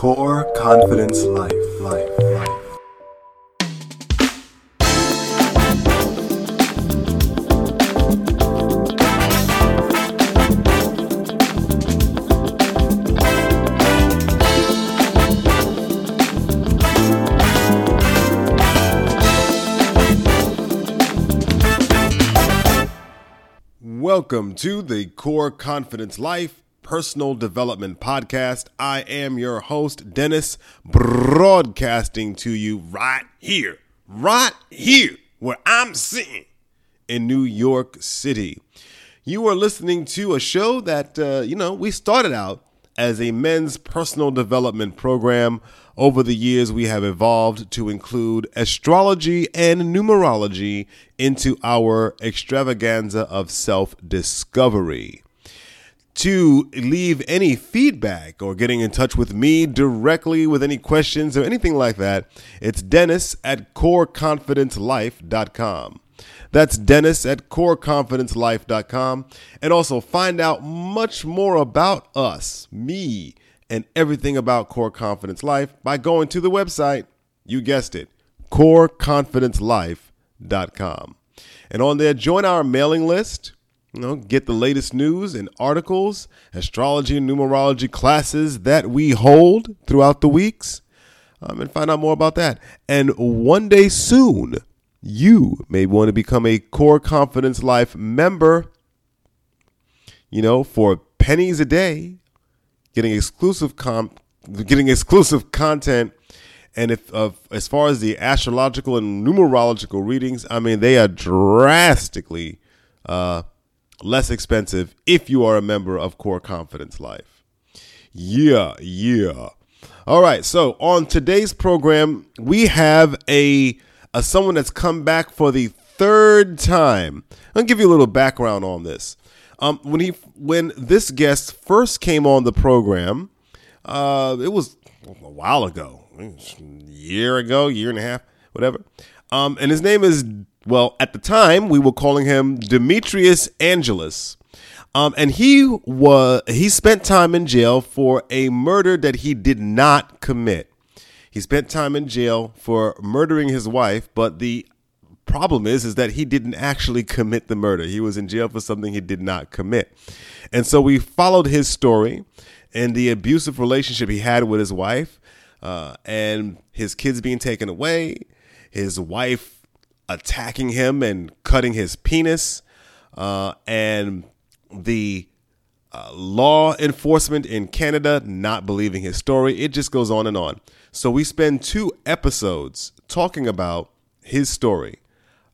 Core Confidence Life. Life. Life. Welcome to the Core Confidence Life Personal Development Podcast. I am your host, Dennis, broadcasting to you right here, right here, where I'm sitting in New York City. You are listening to a show that, uh, you know, we started out as a men's personal development program. Over the years, we have evolved to include astrology and numerology into our extravaganza of self discovery. To leave any feedback or getting in touch with me directly with any questions or anything like that, it's Dennis at coreconfidencelife.com. That's Dennis at coreconfidencelife.com. And also find out much more about us, me, and everything about Core Confidence Life by going to the website, you guessed it, coreconfidencelife.com. And on there, join our mailing list. You know, get the latest news and articles, astrology and numerology classes that we hold throughout the weeks, um, and find out more about that. And one day soon, you may want to become a Core Confidence Life member. You know, for pennies a day, getting exclusive com- getting exclusive content. And if uh, as far as the astrological and numerological readings, I mean they are drastically uh, less expensive if you are a member of Core Confidence Life. Yeah, yeah. All right, so on today's program, we have a, a someone that's come back for the third time. I'll give you a little background on this. Um, when he when this guest first came on the program, uh, it was a while ago, a year ago, year and a half, whatever. Um, and his name is well, at the time we were calling him Demetrius Angelis. Um, and he was he spent time in jail for a murder that he did not commit. He spent time in jail for murdering his wife, but the problem is is that he didn't actually commit the murder. He was in jail for something he did not commit. And so we followed his story and the abusive relationship he had with his wife, uh, and his kids being taken away, his wife attacking him and cutting his penis, uh, and the uh, law enforcement in Canada not believing his story. It just goes on and on. So we spend two episodes talking about his story,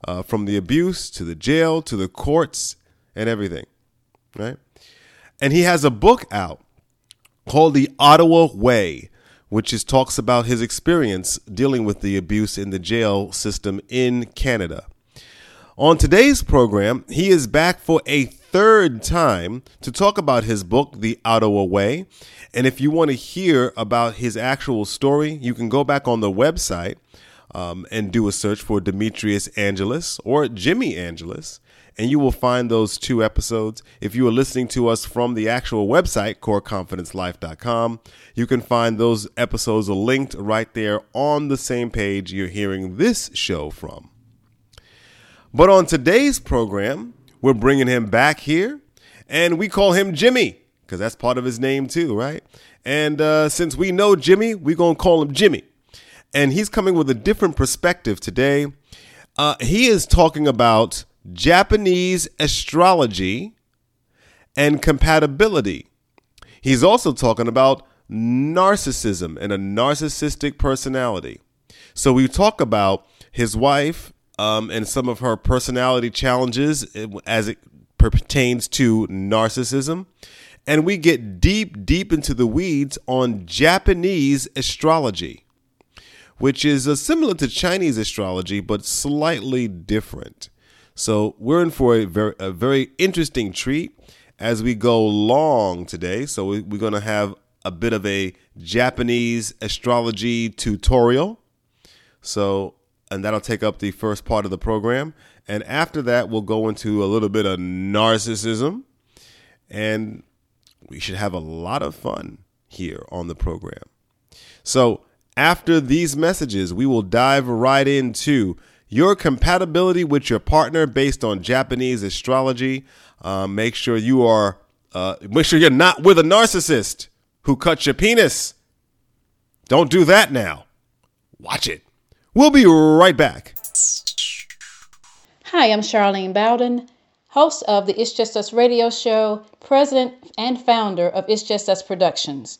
uh, from the abuse to the jail to the courts and everything, right? And he has a book out called The Ottawa Way, which is talks about his experience dealing with the abuse in the jail system in Canada. On today's program, he is back for a third time to talk about his book, The Ottawa Way. And if you want to hear about his actual story, you can go back on the website um, and do a search for Demetrius Angelis or Jimmy Angelis, and you will find those two episodes. If you are listening to us from the actual website, coreconfidencelife.com, you can find those episodes linked right there on the same page you're hearing this show from. But on today's program, we're bringing him back here, and we call him Jimmy because that's part of his name too, right? And uh, since we know Jimmy, we're gonna call him Jimmy. And he's coming with a different perspective today. Uh, he is talking about Japanese astrology and compatibility. He's also talking about narcissism and a narcissistic personality. So we talk about his wife um, and some of her personality challenges as it pertains to narcissism. And we get deep, deep into the weeds on Japanese astrology, which is uh, similar to Chinese astrology, but slightly different. So we're in for a very, a very interesting treat as we go long today. So we, we're going to have a bit of a Japanese astrology tutorial. So, and that'll take up the first part of the program. And after that, we'll go into a little bit of narcissism. And we should have a lot of fun here on the program. So, after these messages, we will dive right into your compatibility with your partner based on Japanese astrology. Uh, make sure you are, uh, make sure you're not with a narcissist who cuts your penis. Don't do that now. Watch it. We'll be right back. Hi, I'm Charlene Bowden, host of the It's Just Us radio show, president and founder of It's Just Us Productions.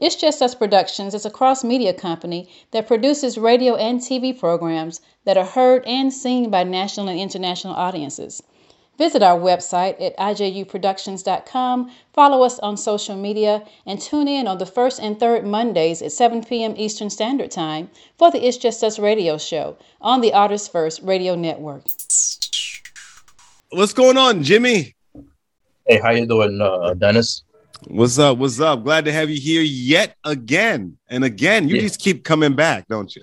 It's Just Us Productions is a cross media company that produces radio and TV programs that are heard and seen by national and international audiences. Visit our website at ijuproductions.com, follow us on social media, and tune in on the first and third Mondays at 7 p.m. Eastern Standard Time for the It's Just Us radio show on the Artists First Radio Network. What's going on, Jimmy? Hey, how you doing, uh, Dennis? What's up? What's up? Glad to have you here yet again and again. You yeah. just keep coming back, don't you?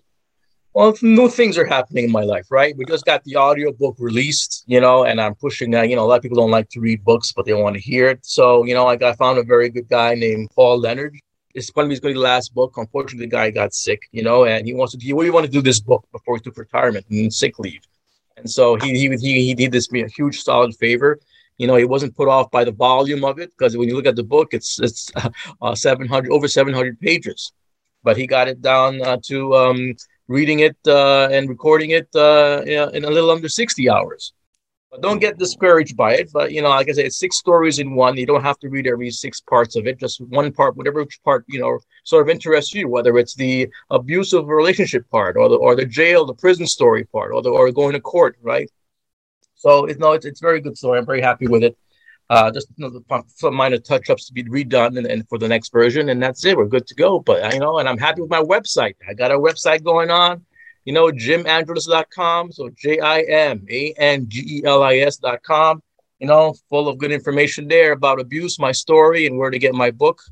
Well, new things are happening in my life, right? We just got the audio book released, you know, and I'm pushing that. You know, a lot of people don't like to read books, but they want to hear it. So, you know, like I found a very good guy named Paul Leonard. It's going to be his last book. Unfortunately, the guy got sick, you know, and he wants to. He really want to do this book before he took retirement and sick leave. And so he he he, he did this me a huge solid favor you know, he wasn't put off by the volume of it because when you look at the book, it's it's uh, 700 over 700 pages, but he got it down uh, to um, reading it uh, and recording it uh, in a little under 60 hours. But don't get discouraged by it. But you know, like I said, it's six stories in one. You don't have to read every six parts of it. Just one part, whatever part you know sort of interests you. Whether it's the abusive relationship part, or the or the jail, the prison story part, or the or going to court, right? So it's no, it's, it's very good story. I'm very happy with it. Uh, just you know, some minor touch ups to be redone and, and, for the next version, and that's it. We're good to go. But you know, and I'm happy with my website. I got a website going on. You know, jimangelis.com. So J I M A N G E L I S.com. You know, full of good information there about abuse, my story, and where to get my book.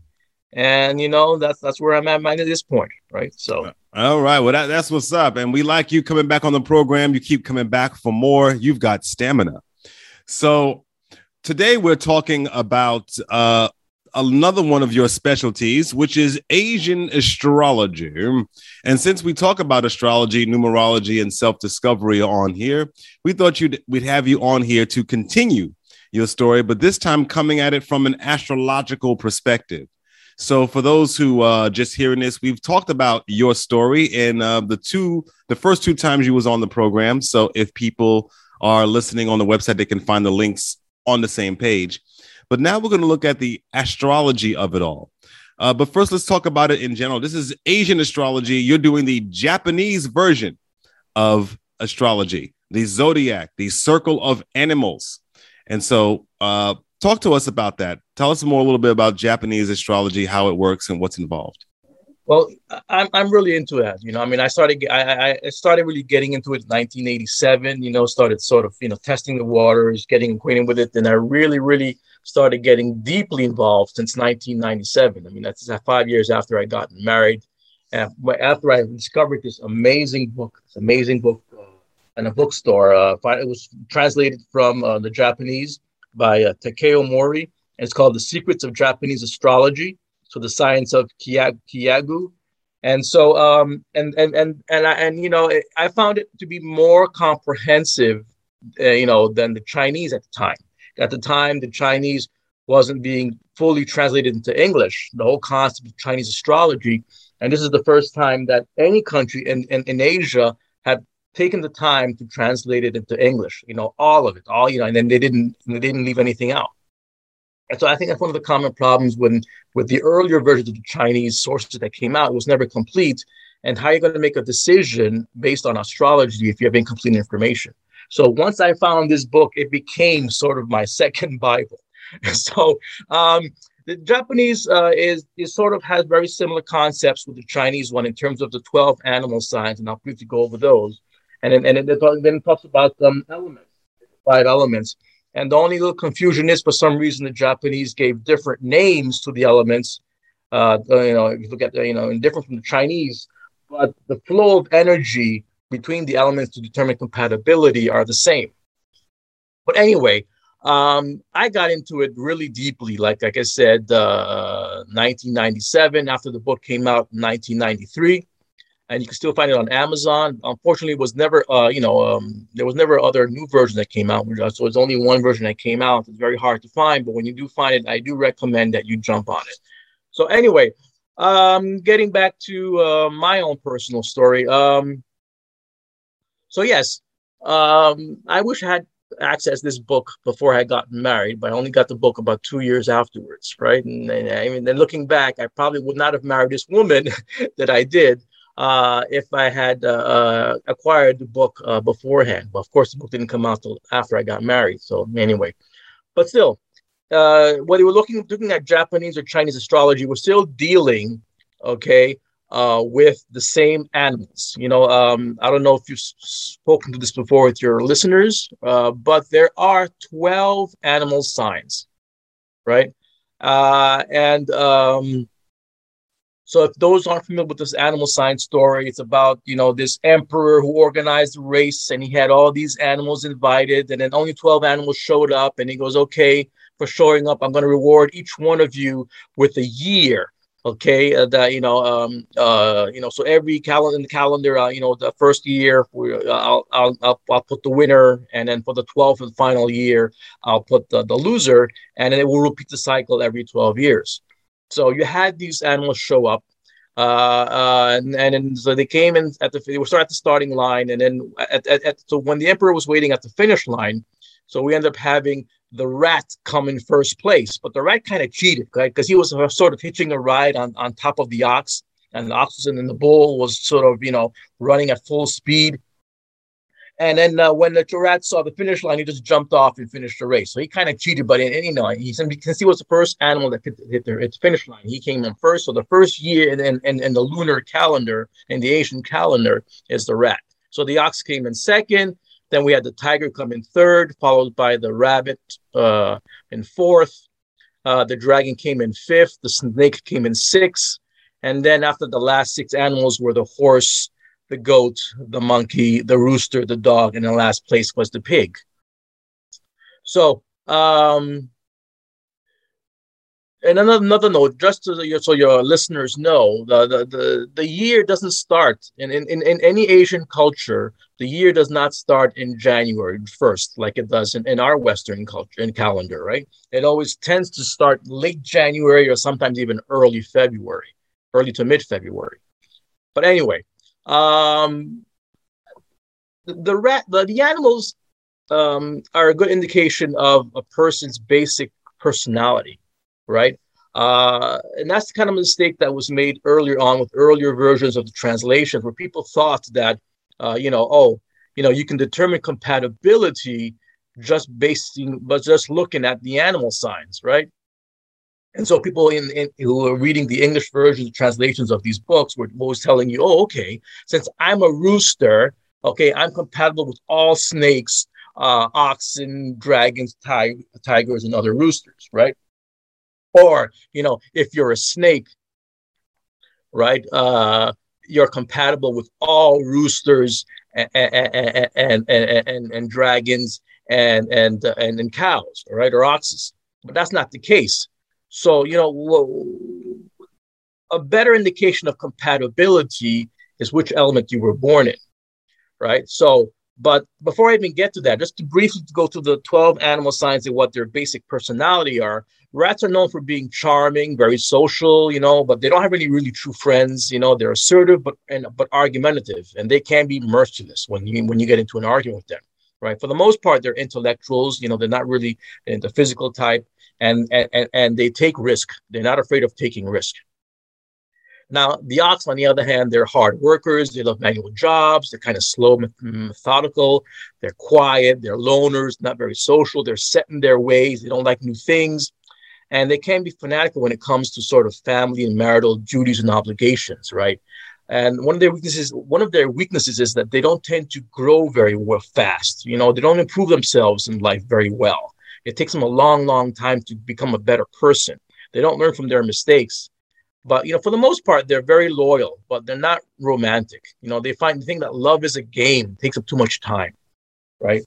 And you know, that's that's where I'm at at this point, right? So all right. Well, that, that's what's up. And we like you coming back on the program. You keep coming back for more. You've got stamina. So today we're talking about uh, another one of your specialties, which is Asian astrology. And since we talk about astrology, numerology, and self discovery on here, we thought you'd, we'd have you on here to continue your story, but this time coming at it from an astrological perspective. So for those who uh, just hearing this, we've talked about your story in uh, the two, the first two times you was on the program. So if people are listening on the website, they can find the links on the same page. But now we're going to look at the astrology of it all. Uh, but first, let's talk about it in general. This is Asian astrology. You're doing the Japanese version of astrology, the zodiac, the circle of animals. And so, uh, talk to us about that. Tell us more a little bit about Japanese astrology, how it works, and what's involved. Well, I'm I'm really into that. You know, I mean, I started I I started really getting into it in 1987. You know, started sort of you know testing the waters, getting acquainted with it, and I really really started getting deeply involved since 1997. I mean, that's five years after I got married, and after I discovered this amazing book, this amazing book uh, in a bookstore. Uh, it was translated from uh, the Japanese by uh, Takeo Mori. It's called The Secrets of Japanese Astrology. So the science of Kigaku. And so, um, and, and, and, and, I, and, you know, I found it to be more comprehensive, uh, you know, than the Chinese at the time. At the time, the Chinese wasn't being fully translated into English, the whole concept of Chinese astrology. And this is the first time that any country in, in, in Asia had taken the time to translate it into English, you know, all of it, all, you know, and then they didn't, they didn't leave anything out. And so I think that's one of the common problems when with the earlier versions of the Chinese sources that came out, it was never complete. And how are you going to make a decision based on astrology if you have incomplete information? So once I found this book, it became sort of my second Bible. so um, the Japanese uh, is, is sort of has very similar concepts with the Chinese one in terms of the 12 animal signs, and I'll briefly go over those. And then, and then, then it talks about um, elements, five elements. And the only little confusion is for some reason the Japanese gave different names to the elements. Uh, you know, if you look at the, you know, and different from the Chinese, but the flow of energy between the elements to determine compatibility are the same. But anyway, Um, I got into it really deeply, like like I said, uh, 1997 after the book came out in 1993, and you can still find it on Amazon. Unfortunately, it was never, uh, you know, um, there was never other new version that came out, so it's only one version that came out. It's very hard to find, but when you do find it, I do recommend that you jump on it. So anyway, um, getting back to uh, my own personal story. Um, so yes, um, I wish I had access this book before I got married, but I only got the book about two years afterwards, right? And, and I mean, then looking back, I probably would not have married this woman that I did uh, if I had uh, uh, acquired the book uh, beforehand. But of course, the book didn't come out till after I got married. So anyway, but still, uh, whether we're looking looking at Japanese or Chinese astrology, we're still dealing, okay, with the same animals. You know, um, I don't know if you've spoken to this before with your listeners, but there are 12 animal signs, right? And um, so if those aren't familiar with this animal sign story, it's about, you know, this emperor who organized the race and he had all these animals invited. And then only 12 animals showed up and he goes, okay, for showing up, I'm going to reward each one of you with a year okay uh, that you know um uh you know so every calendar in the calendar uh, you know the first year we, uh, I'll, I'll, I'll I'll put the winner. And then for the 12th and final year I'll put the, the loser. And it will repeat the cycle every 12 years so you had these animals show up uh, uh, and, and so they came in at the they were at the starting line and then at, at, at, so when the emperor was waiting at the finish line so we end up having the rat come in first place. But the rat kind of cheated, right? Because he was sort of hitching a ride on, on top of the ox, and the oxen and the bull was sort of, you know, running at full speed. And then uh, when the rat saw the finish line, he just jumped off and finished the race. So he kind of cheated, but you know, he since he was the first animal that hit, the its finish line, he came in first. So the first year in, in, in the lunar calendar, in the Asian calendar, is the rat. So the ox came in second, then we had the tiger come in third, followed by the rabbit uh, in fourth. Uh, the dragon came in fifth. The snake came in sixth. And then after the last six animals were the horse, the goat, the monkey, the rooster, the dog, and the last place was the pig. So, um, and another, another note, just so your, so your listeners know, the, the, the, the year doesn't start in, in, in any Asian culture the year does not start in January 1st, like it does in, in our Western culture and calendar, right? It always tends to start late January or sometimes even early February, early to mid February. But anyway, um, the, rat, the, the animals um, are a good indication of a person's basic personality, right? Uh, and that's the kind of mistake that was made earlier on with earlier versions of the translations, where people thought that uh, you know, oh, you know, you can determine compatibility just basing, but just looking at the animal signs, right? And so people in, in, who are reading the English versions, translations of these books were always telling you, oh, okay, since I'm a rooster, okay, I'm compatible with all snakes, uh, oxen, dragons, tig- tigers, and other roosters, right? Or, you know, if you're a snake, right, uh, you're compatible with all roosters and and and, and, and, dragons and and, uh, and and cows, right, or oxes. But that's not the case. So you know, a better indication of compatibility is which element you were born in, right? So, but before I even get to that, just to briefly go through the 12 animal signs and what their basic personality are, Rats are known for being charming, very social, you know, but they don't have any really true friends. You know, they're assertive but and but argumentative, and they can be merciless when you when you get into an argument with them. Right. For the most part, they're intellectuals. You know, they're not really the physical type, and and and they take risk. They're not afraid of taking risk. Now, the ox, on the other hand, they're hard workers. They love manual jobs. They're kind of slow, methodical. They're quiet. They're loners, not very social. They're set in their ways. They don't like new things and they can be fanatical when it comes to sort of family and marital duties and obligations, right? And one of their weaknesses, one of their weaknesses is that they don't tend to grow very well fast. You know, they don't improve themselves in life very well. It takes them a long, long time to become a better person. They don't learn from their mistakes. But you know, for the most part, they're very loyal, but they're not romantic. You know, they find the thing that love is a game, takes up too much time, right?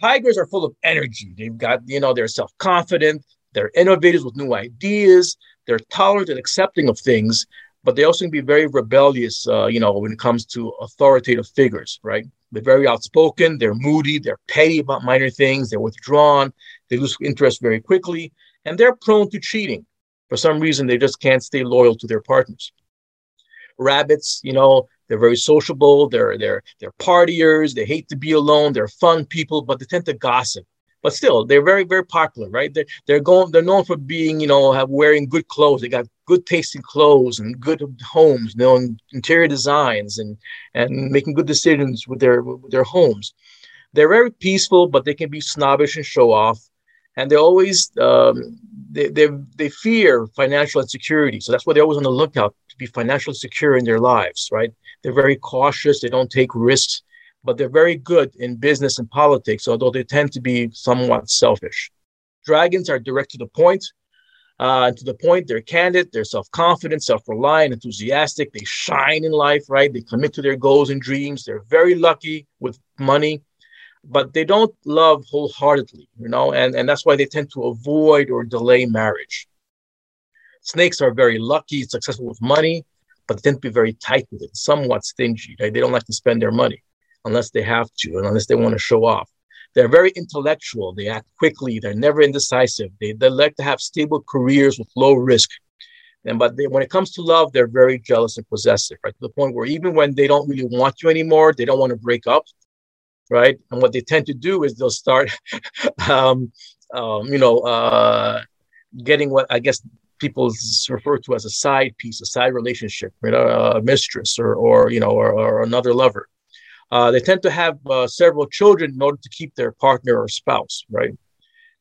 Tigers are full of energy. They've got, you know, they're self confident, they're innovators with new ideas, they're tolerant and accepting of things, but they also can be very rebellious, uh, you know, when it comes to authoritative figures, right? They're very outspoken, they're moody, they're petty about minor things, they're withdrawn, they lose interest very quickly, and they're prone to cheating. For some reason, they just can't stay loyal to their partners. Rabbits, you know, they're very sociable, they're they're they're partiers, they hate to be alone, they're fun people, but they tend to gossip but still they're very very popular right they're, they're going they're known for being you know wearing good clothes they got good tasting clothes and good homes you know interior designs and and making good decisions with their with their homes. They're very peaceful but they can be snobbish and show off. And they always um, they, they, they fear financial insecurity. So that's why they're always on the lookout to be financially secure in their lives right? They're very cautious. They don't take risks but they're very good in business and politics, although they tend to be somewhat selfish. Dragons are direct to the point. Uh, to the point, they're candid, they're self confident, self reliant, enthusiastic. They shine in life, right? They commit to their goals and dreams. They're very lucky with money, but they don't love wholeheartedly, you know, and, and that's why they tend to avoid or delay marriage. Snakes are very lucky, successful with money, but they tend to be very tight with it, somewhat stingy. Right? They don't like to spend their money unless they have to and unless they want to show off. They're very intellectual. They act quickly. They're never indecisive. They, they like to have stable careers with low risk. And but they, when it comes to love, they're very jealous and possessive, right? To the point where even when they don't really want you anymore, they don't want to break up, right? And what they tend to do is they'll start, um, um, you know, uh, getting what I guess people refer to as a side piece, a side relationship, you know, a mistress or, or you know, or, or another lover. Uh, they tend to have uh, several children in order to keep their partner or spouse, right?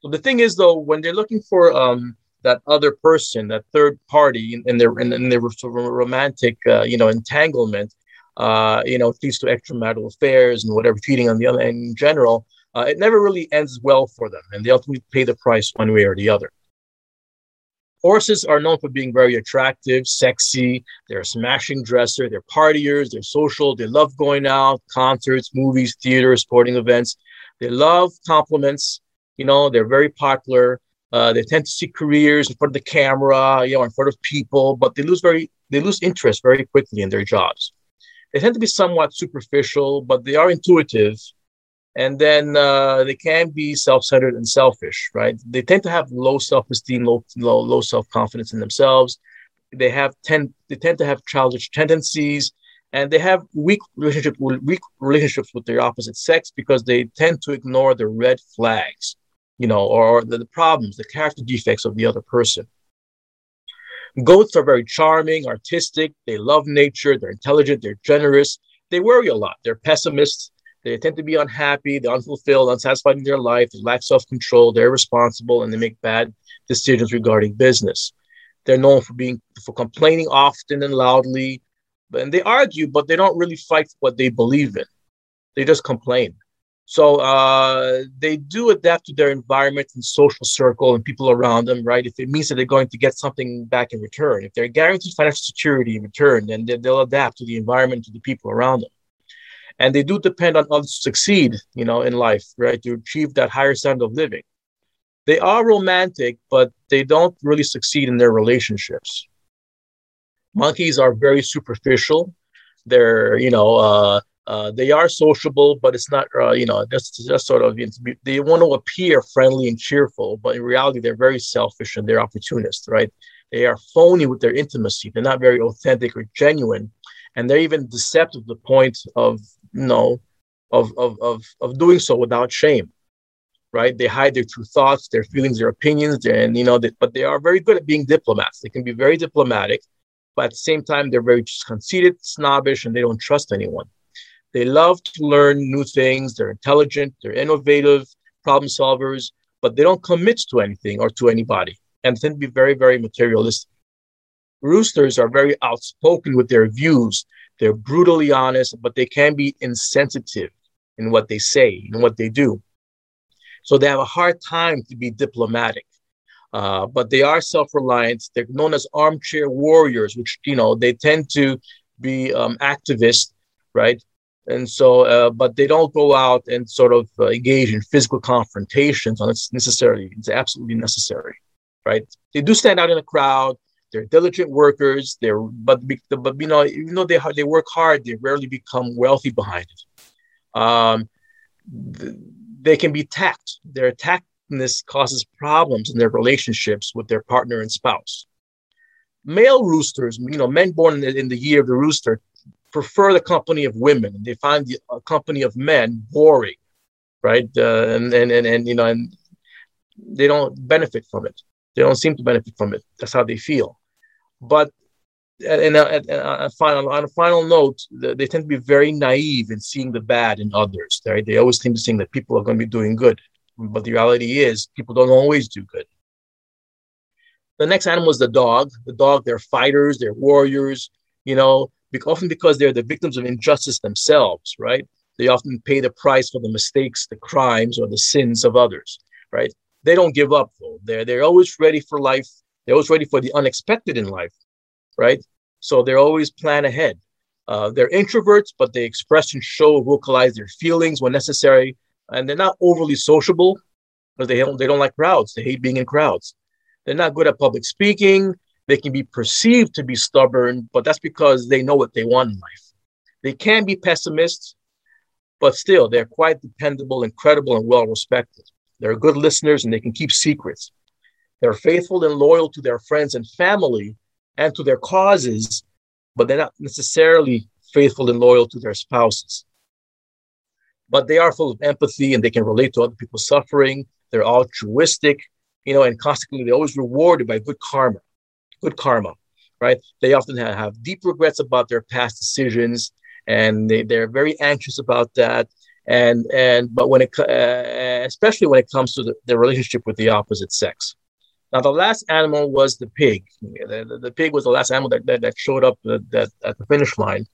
So the thing is, though, when they're looking for um, that other person, that third party in, their in, in their romantic, uh, you know, entanglement, uh, you know, leads to extramarital affairs and whatever cheating on the other end in general, uh, it never really ends well for them, and they ultimately pay the price one way or the other. Horses are known for being very attractive, sexy. They're a smashing dresser. They're partiers. They're social. They love going out, concerts, movies, theater, sporting events. They love compliments. You know, they're very popular. Uh, they tend to seek careers in front of the camera, you know, in front of people, but they lose very they lose interest very quickly in their jobs. They tend to be somewhat superficial, but they are intuitive and then uh, they can be self-centered and selfish right? They tend to have low self-esteem low low, low self-confidence in themselves. They have tend they tend to have childish tendencies and they have weak relationship weak relationships with their opposite sex because they tend to ignore the red flags you know or the, the problems the character defects of the other person. Goats are very charming artistic. They love nature. They're intelligent. They're generous. They worry a lot. They're pessimists they tend to be unhappy, they're unfulfilled, unsatisfied in their life, they lack self control, they're irresponsible, and they make bad decisions regarding business. They're known for being for complaining often and loudly, and they argue, but they don't really fight for what they believe in. They just complain. So uh, they do adapt to their environment and social circle and people around them, right? If it means that they're going to get something back in return, if they're guaranteed financial security in return, then they'll adapt to the environment, to the people around them and they do depend on others to succeed you know in life right to achieve that higher standard of living they are romantic but they don't really succeed in their relationships monkeys are very superficial they're you know uh, uh, they are sociable, but it's not, uh, you know, just, just sort of, they want to appear friendly and cheerful, but in reality, they're very selfish and they're opportunists, right? They are phony with their intimacy. They're not very authentic or genuine. And they're even deceptive to the point of know, of, of, of, of doing so without shame, right? They hide their true thoughts, their feelings, their opinions, and, you know, they, but they are very good at being diplomats. They can be very diplomatic, but at the same time, they're very conceited, snobbish, and they don't trust anyone. They love to learn new things. They're intelligent, they're innovative, problem solvers, but they don't commit to anything or to anybody and tend to be very, very materialistic. Roosters are very outspoken with their views they're brutally honest, but they can be insensitive in what they say and what they do. So they have a hard time to be diplomatic. Uh, but they are self-reliant. They're known as armchair warriors, which you know they tend to be um, activists, right? and so uh, but they don't go out and sort of uh, engage in physical confrontations unless necessarily it's absolutely necessary right they do stand out in a crowd they're diligent workers they're but but you know even though they they work hard they rarely become wealthy behind it um, they can be tact their tactness causes problems in their relationships with their partner and spouse male roosters you know men born in the, in the year of the rooster prefer the company of women. They find the company of men boring, right? Uh, and, and and and you know, and they don't benefit from it. They don't seem to benefit from it. That's how they feel. But and uh, a final, on a final note, they tend to be very naive in seeing the bad in others. Right? They always seem to think that people are going to be doing good, but the reality is people don't always do good. The next animal is the dog. The dog, they're fighters, they're warriors. You know, often because they're the victims of injustice themselves, right? They often pay the price for the mistakes, the crimes, or the sins of others, right? They don't give up though. They're they're always ready for life. They're always ready for the unexpected in life, right? So they're always plan ahead. Uh, they're introverts, but they express and show, vocalize their feelings when necessary, and they're not overly sociable because they don't they don't like crowds. They hate being in crowds. They're not good at public speaking. They can be perceived to be stubborn, but that's because they know what they want in life. They can be pessimists, but still, they're quite dependable, incredible, and well respected. They're good listeners and they can keep secrets. They're faithful and loyal to their friends and family and to their causes, but they're not necessarily faithful and loyal to their spouses. But they are full of empathy and they can relate to other people's suffering. They're altruistic, you know, and constantly they're always rewarded by good karma good karma, right? They often have deep regrets about their past decisions, and they, they're very anxious about that. And and but when it uh, especially when it comes to the, the relationship with the opposite sex. Now, the last animal was the pig. The, the, the pig was the last animal that, that, that showed up at, that, at the finish line.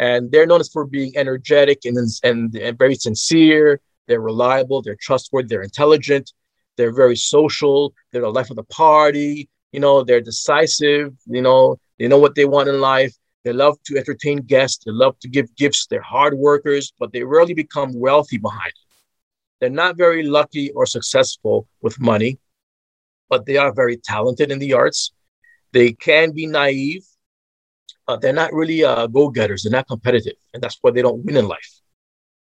And they're known for being energetic and, and, and very sincere. They're reliable, they're trustworthy, they're intelligent, they're very social, they're the life of the party, you know, they're decisive, you know, they know what they want in life. They love to entertain guests, they love to give gifts, they're hard workers, but they rarely become wealthy behind it. They're not very lucky or successful with money, but they are very talented in the arts. They can be naive. Uh, they're not really uh, go getters. They're not competitive. And that's why they don't win in life.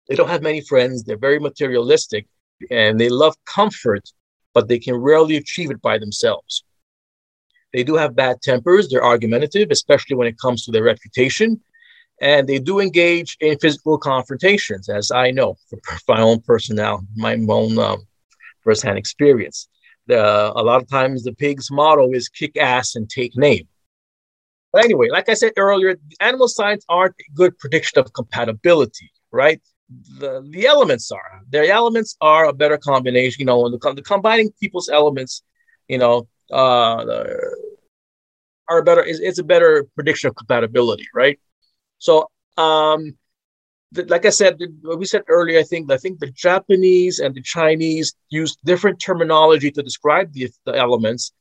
They don't have many friends. They're very materialistic and they love comfort, but they can rarely achieve it by themselves. They do have bad tempers. They're argumentative, especially when it comes to their reputation. And they do engage in physical confrontations, as I know from my own personnel, my own um, firsthand experience. The, a lot of times, the pig's motto is kick ass and take name. But anyway, like I said earlier, animal signs aren't a good prediction of compatibility, right? The, the elements are. Their elements are a better combination. You know, the, the combining people's elements, you know, uh, are better is it's a better prediction of compatibility, right? So, um, like I said, we said earlier, I think I think the Japanese and the Chinese use different terminology to describe the, the elements,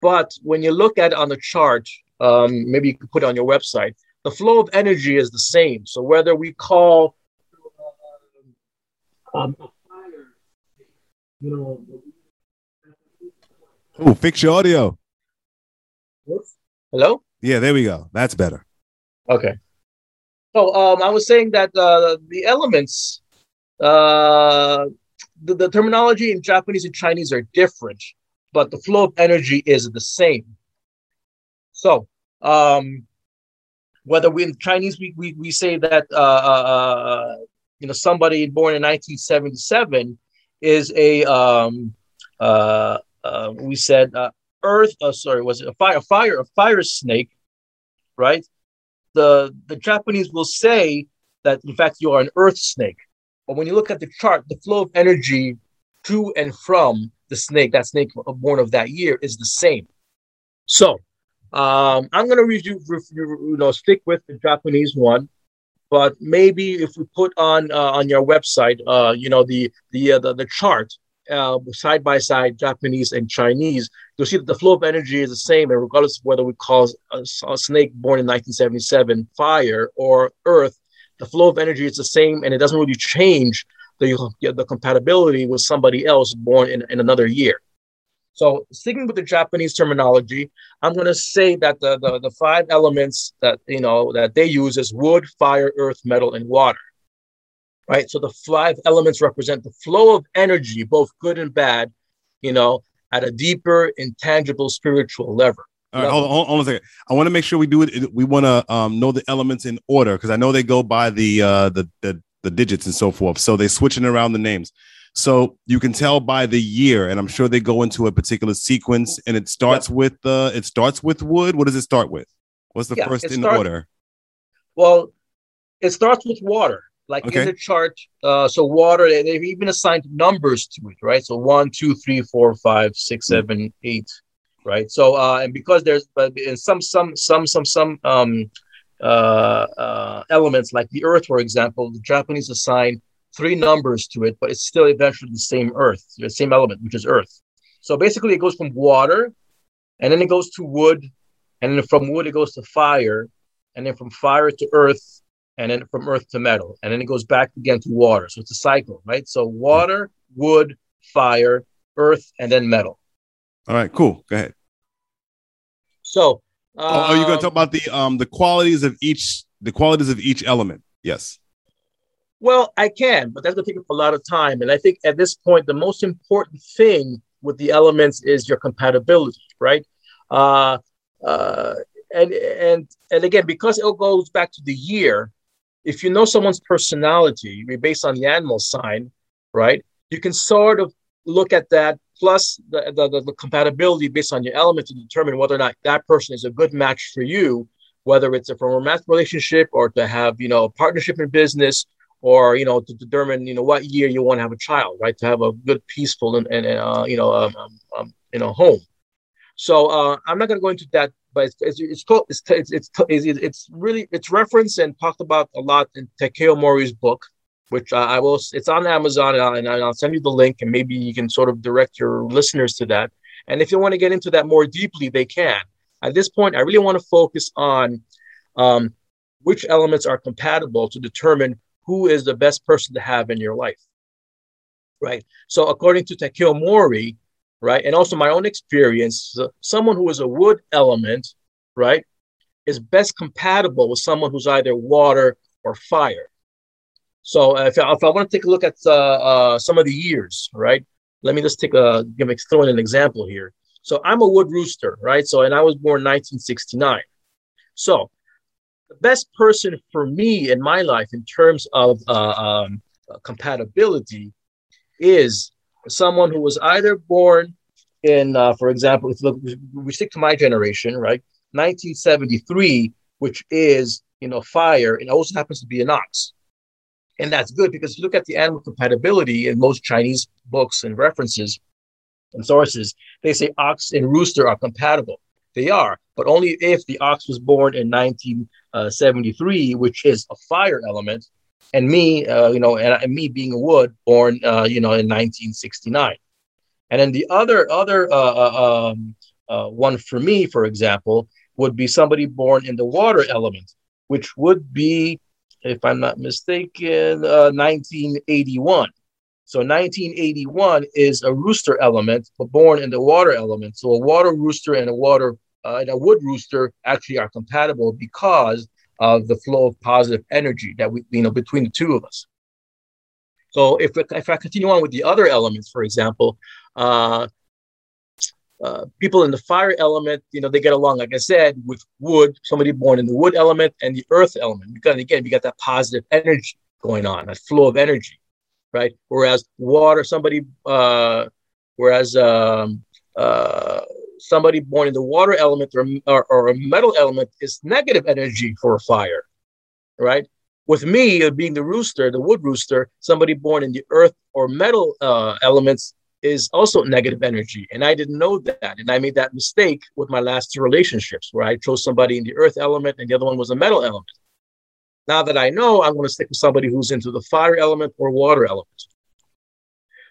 but when you look at it on the chart, um, maybe you could put it on your website. The flow of energy is the same. So whether we call um, you know, oh, fix your audio. Hello? Yeah, there we go. That's better. Okay. So um, I was saying that uh, the elements, uh, the, the terminology in Japanese and Chinese are different, but the flow of energy is the same. So um, whether we in Chinese we, we, we say that uh, uh, you know somebody born in 1977 is a um, uh, uh, we said uh, earth uh, sorry was it a fire a fire a fire snake right? The the japanese will say that in fact you are an earth snake. But when you look at the chart the flow of energy to and from the snake that snake born of that year is the same. So um, i'm going to review, review you know stick with the japanese one but maybe if we put on uh, on your website uh, you know the the, uh, the the chart uh, side by side Japanese and Chinese, you'll see that the flow of energy is the same, and regardless of whether we call a, a snake born in 1977 fire or earth, the flow of energy is the same and it doesn't really change the, the compatibility with somebody else born in, in another year. So sticking with the Japanese terminology, I'm going to say that the, the, the five elements that you know that they use is wood, fire, earth, metal, and water. Right. So the five elements represent the flow of energy, both good and bad, you know, at a deeper, intangible spiritual level. All right, hold on, hold on a second. I want to make sure we do it. We want to um, know the elements in order because I know they go by the, uh, the the the digits and so forth. So they're switching around the names. So you can tell by the year, and I'm sure they go into a particular sequence, and it starts with uh, it starts with wood. What does it start with? What's the yeah, first in start, order? Well, it starts with water, like okay. in the chart. Uh, so water, they've even assigned numbers to it, right? So one, two, three, four, five, six, hmm. seven, eight right? So uh, and because there's but in some some some some some um, uh, uh, elements like the Earth, for example, the Japanese assign three numbers to it, but it's still eventually the same Earth, the same element, which is Earth. So basically, it goes from water, and then it goes to wood, and then from wood it goes to fire, and then from fire to earth, and then from earth to metal, and then it goes back again to water. So it's a cycle, right? So water, wood, fire, earth, and then metal. All right, cool. Go ahead. So, um, oh, are you going to talk about the um the qualities of each the qualities of each element? Yes. Well, I can, but that's going to take up a lot of time. And I think at this point, the most important thing with the elements is your compatibility, right? Uh, uh, and and and again, because it goes back to the year, if you know someone's personality based on the animal sign, right, you can sort of look at that plus the, the, the, compatibility based on your element to determine whether or not that person is a good match for you, whether it's a, from a relationship or to have, you know, a partnership in business or, you know, to determine, you know, what year you want to have a child, right? To have a good, peaceful and, and uh, you know, um, um, um, you know, home. So uh, I'm not going to go into that, but it's it's it's, it's it's it's it's it's really it's referenced and talked about a lot in Takeo Mori's book, which uh, I will. It's on Amazon, and I'll, and I'll send you the link, and maybe you can sort of direct your listeners to that. And if you want to get into that more deeply, they can. At this point, I really want to focus on um, which elements are compatible to determine who is the best person to have in your life. Right. So, according to Takeo Mori, right, and also my own experience, someone who is a wood element, right, is best compatible with someone who's either water or fire. So uh, if, if I want to take a look at uh, uh, some of the years, right? Let me just take a give me throw in an example here. So I'm a wood rooster, right? So and I was born 1969. So the best person for me in my life in terms of uh, um, compatibility is someone who was either born in, uh, for example, if look, we stick to my generation, right? 1973, which is you know fire, and also happens to be an ox. And that's good because look at the animal compatibility in most Chinese books and references and sources, they say ox and rooster are compatible. They are, but only if the ox was born in 1973, which is a fire element, and me, uh, you know, and, and, me being a wood, born, uh, you know, in 1969. And then the other other uh, uh, um, uh, one for me, for example, would be somebody born in the water element, which would be if I'm not mistaken, uh, 1981. So 1981 is a rooster element, but born in the water element. So a water rooster and a water uh, and a wood rooster actually are compatible because of the flow of positive energy that we, you know, between the two of us. So if, if I continue on with the other elements, for example, uh, uh, people in the fire element, you know, they get along, like I said, with wood, somebody born in the wood element and the earth element. Because again, you got that positive energy going on, that flow of energy, right? Whereas water, somebody, uh, whereas um, uh, somebody born in the water element or, or, or, a metal element is negative energy for a fire, right? With me, being the rooster, the wood rooster, somebody born in the earth or metal uh, elements is also negative energy. And I didn't know that. And I made that mistake with my last two relationships where I chose somebody in the earth element and the other one was a metal element. Now that I know, I'm going to stick with somebody who's into the fire element or water element.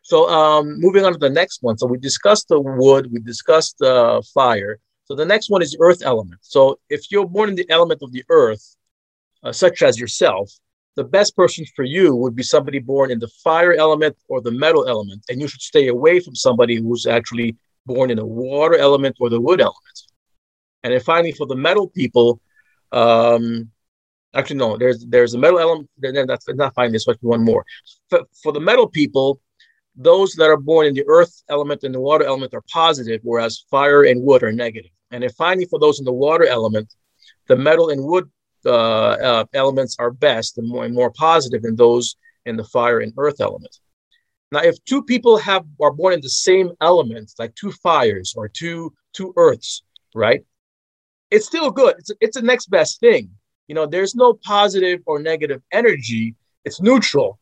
So um, moving on to the next one. So we discussed the wood, we discussed uh, fire. So the next one is earth element. So if you're born in the element of the earth, uh, such as yourself, the best person for you would be somebody born in the fire element or the metal element, and you should stay away from somebody who's actually born in the water element or the wood element. And then finally, for the metal people, um, actually no, there's there's a metal element. Then that's not finally. There's one more. For, for the metal people, those that are born in the earth element and the water element are positive, whereas fire and wood are negative. And then finally, for those in the water element, the metal and wood uh, uh, elements are best and more, and more positive than those in the fire and earth element. Now, if two people have are born in the same element, like two fires or two two earths, right? It's still good. It's it's the next best thing. You know, there's no positive or negative energy. It's neutral.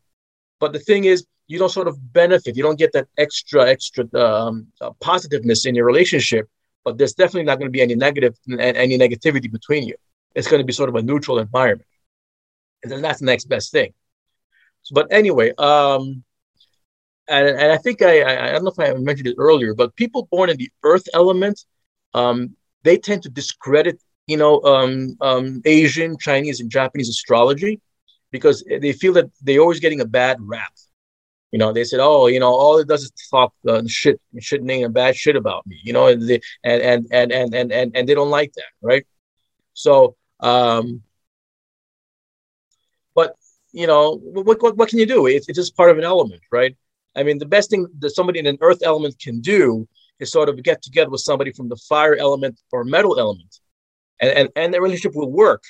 But the thing is, you don't sort of benefit. You don't get that extra extra um, uh, positiveness in your relationship. But there's definitely not going to be any negative and any negativity between you it's going to be sort of a neutral environment. And then that's the next best thing. So, but anyway, um, and, and I think I, I, I don't know if I mentioned it earlier, but people born in the earth element, um, they tend to discredit, you know, um, um, Asian, Chinese, and Japanese astrology because they feel that they're always getting a bad rap. You know, they said, "Oh, you know, all it does is talk uh, shit, shit, name bad shit about me." You know, and they, and, and and and and and and they don't like that, right? So um, but you know, what, what, what can you do? It's, it's just part of an element, right? I mean, the best thing that somebody in an earth element can do is sort of get together with somebody from the fire element or metal element, and and, and the relationship will work,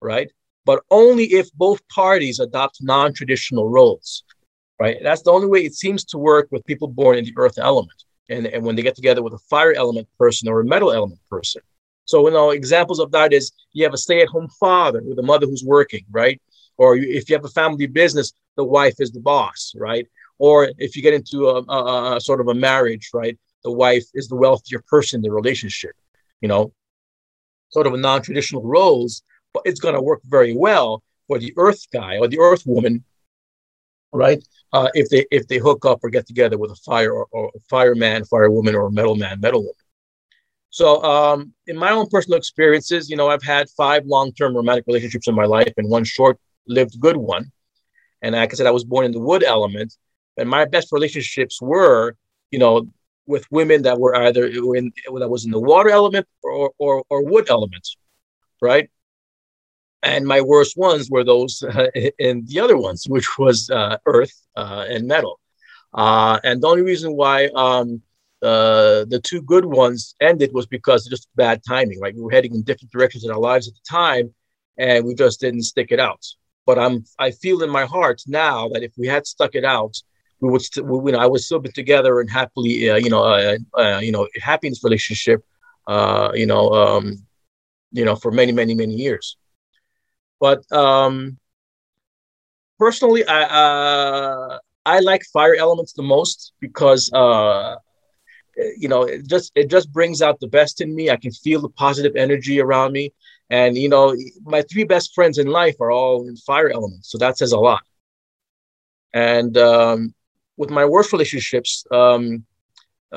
right? But only if both parties adopt non-traditional roles, right? That's the only way it seems to work with people born in the earth element, and and when they get together with a fire element person or a metal element person, so, you know, examples of that is you have a stay-at-home father with a mother who's working, right? Or if you have a family business, the wife is the boss, right? Or if you get into a, a, a sort of a marriage, right? The wife is the wealthier person in the relationship, you know, sort of a non-traditional roles, but it's going to work very well for the earth guy or the earth woman, right? Uh, if they if they hook up or get together with a fire or, or fireman, firewoman, or a metal man, metal woman. So, um, in my own personal experiences, you know, I've had five long-term romantic relationships in my life and one short-lived good one. And like I said, I was born in the wood element, and my best relationships were, you know, with women that were either in that was in the water element or or, or wood element, right? And my worst ones were those uh, in the other ones, which was uh, earth uh, and metal. Uh, and the only reason why um, uh, the two good ones ended was because of just bad timing. Right, we were heading in different directions in our lives at the time, and we just didn't stick it out. But I'm I feel in my heart now that if we had stuck it out, we would st- we, you know I would still be together and happily uh, you know you know happy in this relationship, you know um, you know for many many many years. But um, personally, I uh, I like fire elements the most because uh, you know it just it just brings out the best in me. I can feel the positive energy around me. And you know my three best friends in life are all in fire elements so that says a lot. And um, with my worst relationships um,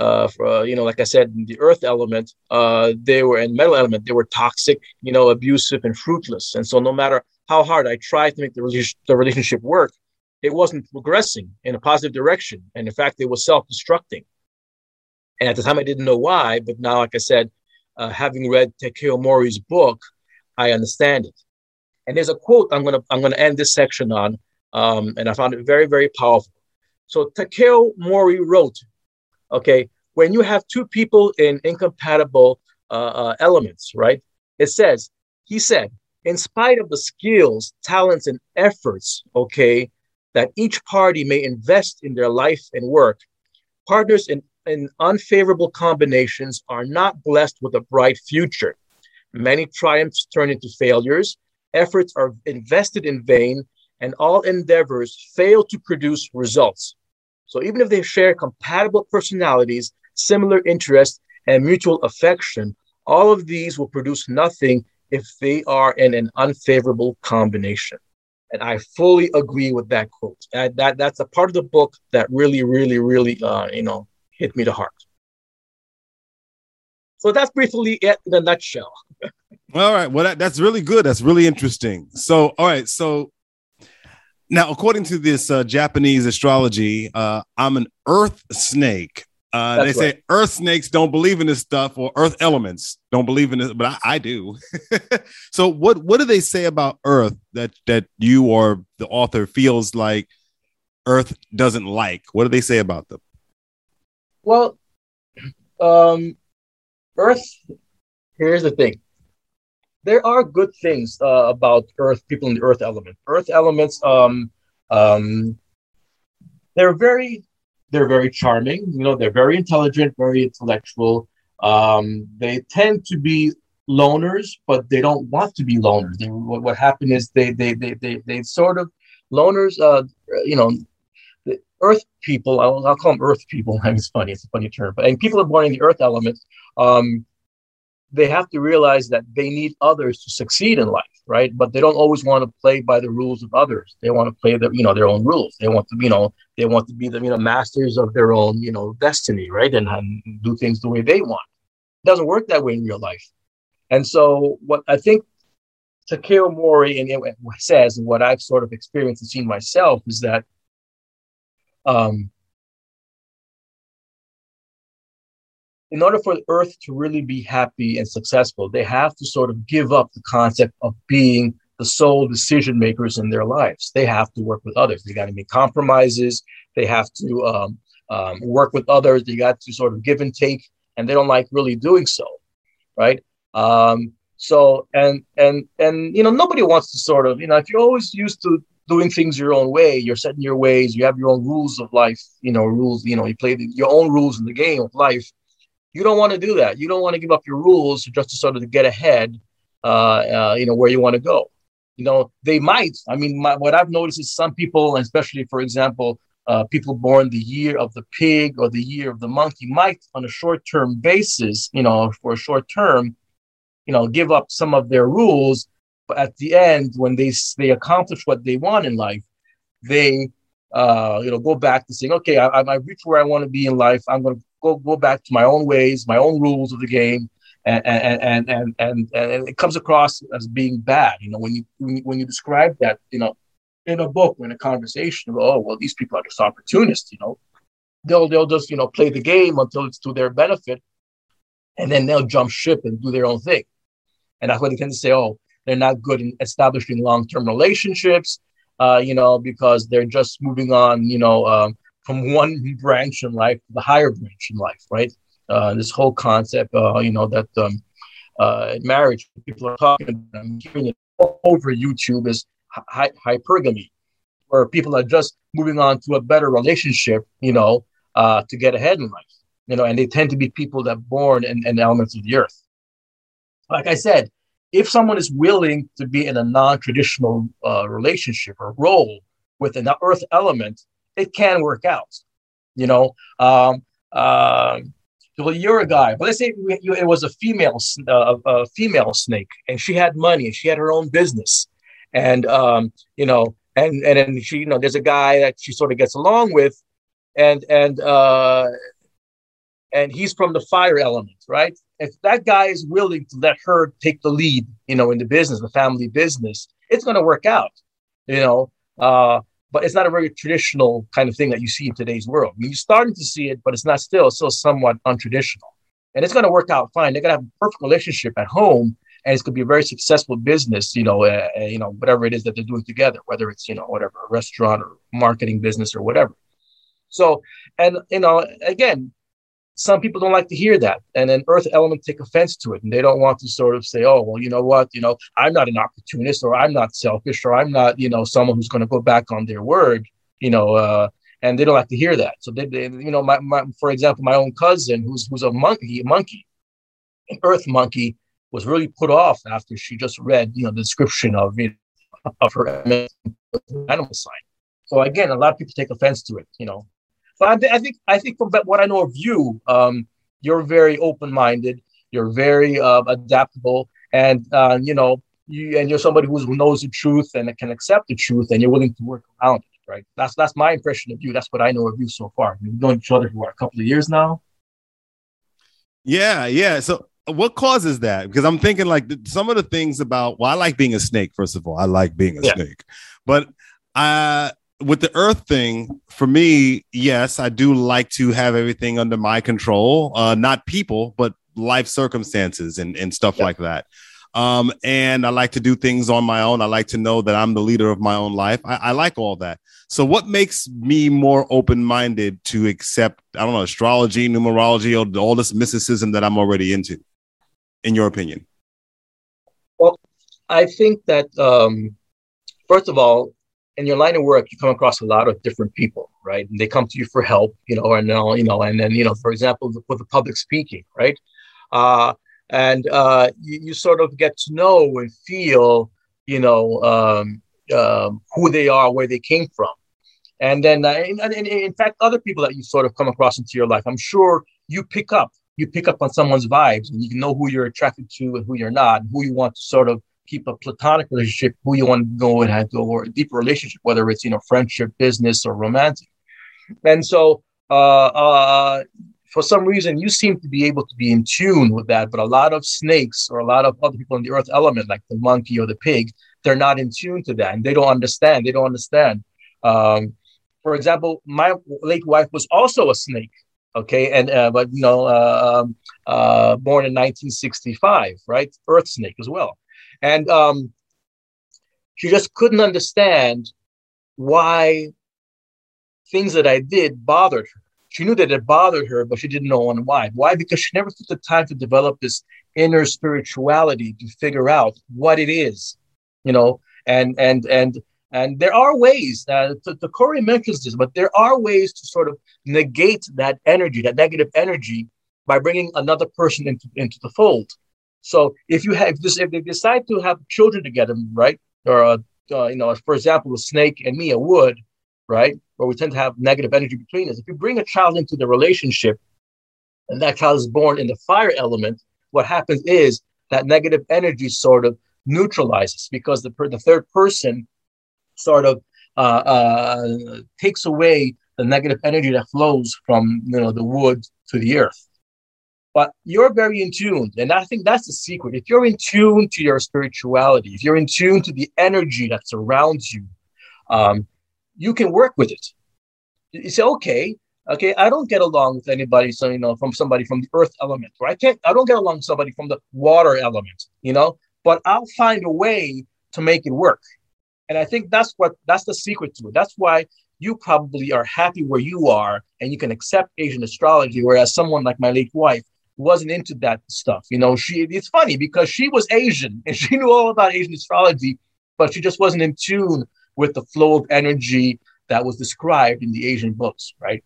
uh, for, you know like i said the earth element uh, they were in metal element they were toxic you know abusive and fruitless and so no matter how hard i tried to make the, the relationship work it wasn't progressing in a positive direction and in fact it was self-destructing and at the time, I didn't know why, but now, like I said, uh, having read Takeo Mori's book, I understand it. And there's a quote I'm gonna I'm gonna end this section on, um, and I found it very very powerful. So Takeo Mori wrote, okay, when you have two people in incompatible uh, uh, elements, right? It says he said, in spite of the skills, talents, and efforts, okay, that each party may invest in their life and work, partners in in unfavorable combinations are not blessed with a bright future. Many triumphs turn into failures, efforts are invested in vain, and all endeavors fail to produce results. So, even if they share compatible personalities, similar interests, and mutual affection, all of these will produce nothing if they are in an unfavorable combination. And I fully agree with that quote. that, that's a part of the book that really, really, really, uh, you know, hit me the heart. So that's briefly it in a nutshell. all right. Well, that, that's really good. That's really interesting. So, all right. So, Now, according to this uh, Japanese astrology, uh, I'm an Earth snake. Uh, they say right. Earth snakes don't believe in this stuff, or Earth elements don't believe in it, but I, I do. so, what what do they say about Earth that that you or the author feels like Earth doesn't like? What do they say about them? Well, um, Earth. Here's the thing. There are good things uh, about Earth, people in the Earth element. Earth elements, um, um, they're very, they're very charming. You know, they're very intelligent, very intellectual. Um, they tend to be loners, but they don't want to be loners. They, what, what happened is they, they, they, they, they sort of loners. Uh, you know, the Earth people. I'll, I'll call them Earth people. I mean, it's funny. It's a funny term, but and people are born in the Earth element. Um, they have to realize that they need others to succeed in life, right? But they don't always want to play by the rules of others. They want to play the, you know, their own rules. They want to, you know, they want to be the, you know, masters of their own, you know, destiny, right? And, and do things the way they want. It doesn't work that way in real life. And so, what I think Takeo Mori and it says, and what I've sort of experienced and seen myself is that um, in order for Earth to really be happy and successful, they have to sort of give up the concept of being the sole decision makers in their lives. They have to work with others. They got to make compromises. They have to um, um, work with others. They got to sort of give and take, and they don't like really doing so, right? Um, so and and and you know nobody wants to sort of you know if you're always used to doing things your own way, you're setting your ways, you have your own rules of life, you know rules. You know you play the, your own rules in the game of life you don't want to do that. You don't want to give up your rules just to sort of get ahead, uh, uh, you know, where you want to go. You know, they might. I mean, my, what I've noticed is some people, especially, for example, uh, people born the year of the pig or the year of the monkey, might, on a short-term basis, you know, for a short term, you know, give up some of their rules. But at the end, when they they accomplish what they want in life, they uh, you know, go back to saying, okay, I, I reached where I want to be in life. I'm going to go go back to my own ways, my own rules of the game, and and and and and, it comes across as being bad. You know, when you when you describe that, you know, in a book, in a conversation, oh well, these people are just opportunists. You know, they'll they'll just you know play the game until it's to their benefit, and then they'll jump ship and do their own thing. And that's why they tend to say, oh, they're not good in establishing long term relationships. Uh, you know, because they're just moving on. You know. Um, from one branch in life to the higher branch in life, right? Uh, this whole concept, uh, you know, that um, uh, marriage people are talking about, I'm hearing it all over YouTube is hy- hypergamy, where people are just moving on to a better relationship, you know, uh, to get ahead in life, you know, and they tend to be people that born in, in elements of the earth. Like I said, if someone is willing to be in a non-traditional uh, relationship or role with an earth element, it can work out. You know, um, uh, well, you're a guy, but let's say it was a female, uh, a female snake, and she had money and she had her own business, and um, you know, and and then she, you know, there's a guy that she sort of gets along with, and and uh, and he's from the fire element, right? If that guy is willing to let her take the lead, you know, in the business, the family business, it's going to work out, you know. Uh, but it's not a very traditional kind of thing that you see in today's world. I mean, you're starting to see it, but it's not still, still somewhat untraditional. And it's going to work out fine. They're going to have a perfect relationship at home, and it's going to be a very successful business. You know, uh, you know, whatever it is that they're doing together, whether it's you know whatever a restaurant or marketing business or whatever. So, and you know, again, some people don't like to hear that, and then Earth Element take offense to it, and they don't want to sort of say, "Oh, well, you know what? You know, I'm not an opportunist, or I'm not selfish, or I'm not, you know, someone who's going to go back on their word." You know, uh, and they don't like to hear that. So they, they you know, my, my, for example, my own cousin, who's who's a monkey, monkey, an Earth monkey, was really put off after she just read, you know, the description of you know, of her animal sign. So again, a lot of people take offense to it, you know. But I, I think I think from what I know of you, um, you're very open-minded. You're very uh, adaptable, and uh, you know, you and you're somebody who knows the truth and can accept the truth, and you're willing to work around it. Right? That's that's my impression of you. That's what I know of you so far. We've known each other for what, a couple of years now. Yeah, yeah. So what causes that? Because I'm thinking like some of the things about well, I like being a snake. First of all, I like being a Yeah. snake, but uh, with the Earth thing, for me, yes, I do like to have everything under my control. Uh, not people, but life circumstances and and stuff like that. Um, and I like to do things on my own. I like to know that I'm the leader of my own life. I, I like all that. So, what makes me more open minded to accept, I don't know, astrology, numerology, or all this mysticism that I'm already into, in your opinion? Well, I think that, um, first of all, in your line of work, you come across a lot of different people, right? And they come to you for help, you know, and all, you know, and then, you know, for example, with the public speaking, right? Uh, and uh, you, you, sort of get to know and feel, you know, um, um, who they are, where they came from. And then, uh, in, in, in, fact, other people that you sort of come across into your life, I'm sure you pick up, you pick up on someone's vibes, and you know who you're attracted to and who you're not, and who you want to sort of keep a platonic relationship, who you want to go and have go or a deeper relationship, whether it's you know friendship, business, or romantic. And so, uh, uh, for some reason, you seem to be able to be in tune with that, but a lot of snakes or a lot of other people in the earth element, like the monkey or the pig, they're not in tune to that, and they don't understand. They don't understand. Um, for example, my late wife was also a snake. Okay, and uh, but you know, uh, um, uh, born in 1965, right? Earth snake as well, and um, she just couldn't understand why things that I did bothered her. She knew that it bothered her, but she didn't know why. Why? Because she never took the time to develop this inner spirituality to figure out what it is, you know, and and and and there are ways, uh, the, the Corey mentions this, but there are ways to sort of negate that energy, that negative energy, by bringing another person into, into the fold. So if you have this, if they decide to have children together, right, or uh, uh, you know, for example, a snake and me, a wood, right, where we tend to have negative energy between us. If you bring a child into the relationship, and that child is born in the fire element, what happens is that negative energy sort of neutralizes because the the third person sort of uh, uh, takes away the negative energy that flows from you know the wood to the earth. But you're very in tune, and I think that's the secret. If you're in tune to your spirituality, if you're in tune to the energy that surrounds you, um, you can work with it. You say, okay, okay, I don't get along with anybody, so you know, from somebody from the earth element, or I can't, I don't get along with somebody from the water element, you know, but I'll find a way to make it work. And I think that's what that's the secret to it. That's why you probably are happy where you are and you can accept Asian astrology, whereas someone like my late wife wasn't into that stuff. You know, she it's funny because she was Asian and she knew all about Asian astrology, but she just wasn't in tune with the flow of energy that was described in the Asian books, right?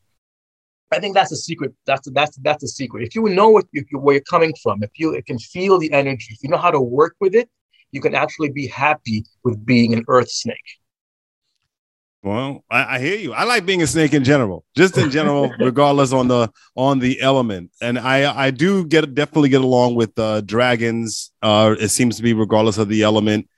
I think that's a secret. That's that's that's a secret. If you know what you, where you're coming from, if you can feel the energy, if you know how to work with it, you can actually be happy with being an earth snake. Well, I, I, hear you. I like being a snake in general, just in general, regardless on the on the element. And I I do get definitely get along with uh, dragons. Uh, it seems to be regardless of the element.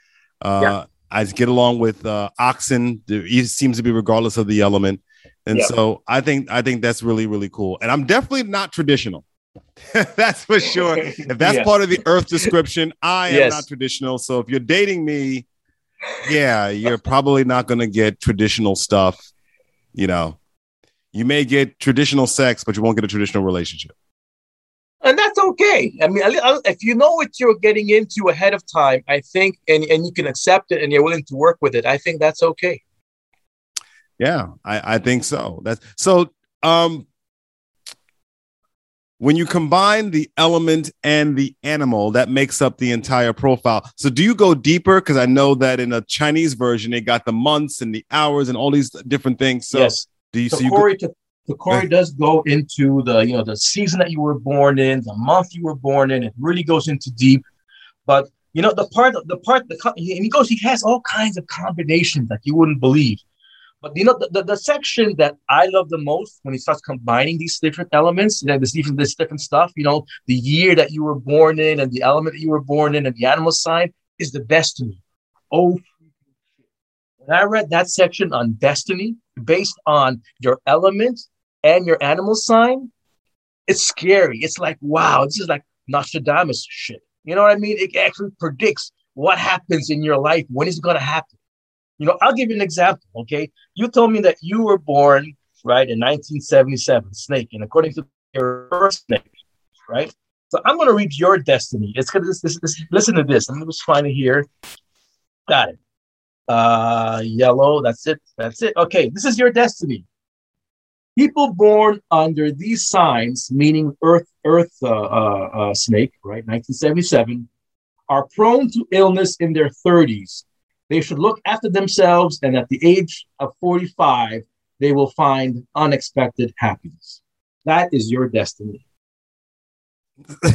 Uh, yeah. I get along with uh, oxen. It seems to be regardless of the element. And yeah. so I think I think that's really really cool. And I'm definitely not traditional. that's for sure. If that's yeah. part of the earth description, I am yes. not traditional. So if you're dating me, yeah, you're probably not going to get traditional stuff. You know, you may get traditional sex, but you won't get a traditional relationship. And that's okay. I mean, if you know what you're getting into ahead of time, I think, and, and you can accept it and you're willing to work with it, I think that's okay. Yeah, I, I think so. That's so. Um, when you combine the element and the animal, that makes up the entire profile. So, do you go deeper? Because I know that in a Chinese version, they got the months and the hours and all these different things. So, yes. do you so see? Corey, go- the Corey does go into the you know the season that you were born in, the month you were born in. It really goes into deep. But you know the part, the part, the and he goes, he has all kinds of combinations that you wouldn't believe. But you know, the, the, the, section that I love the most when he starts combining these different elements, you know, this different this different stuff, you know, the year that you were born in and the element that you were born in and the animal sign is the destiny. Oh, when I read that section on destiny based on your element and your animal sign, it's scary. It's like, wow, this is like Nostradamus shit. You know what I mean? It actually predicts what happens in your life, when it's going to happen. You know, I'll give you an example. Okay, you told me that you were born right in 1977, snake, and according to your first snake, right? So I'm going to read your destiny. It's going to listen to this. I'm just find it here. Got it. Uh, yellow. That's it. That's it. Okay, this is your destiny. People born under these signs, meaning Earth, Earth uh, uh, uh, snake, right, 1977, are prone to illness in their 30s. They should look after themselves, and at the age of 45, they will find unexpected happiness. That is your destiny.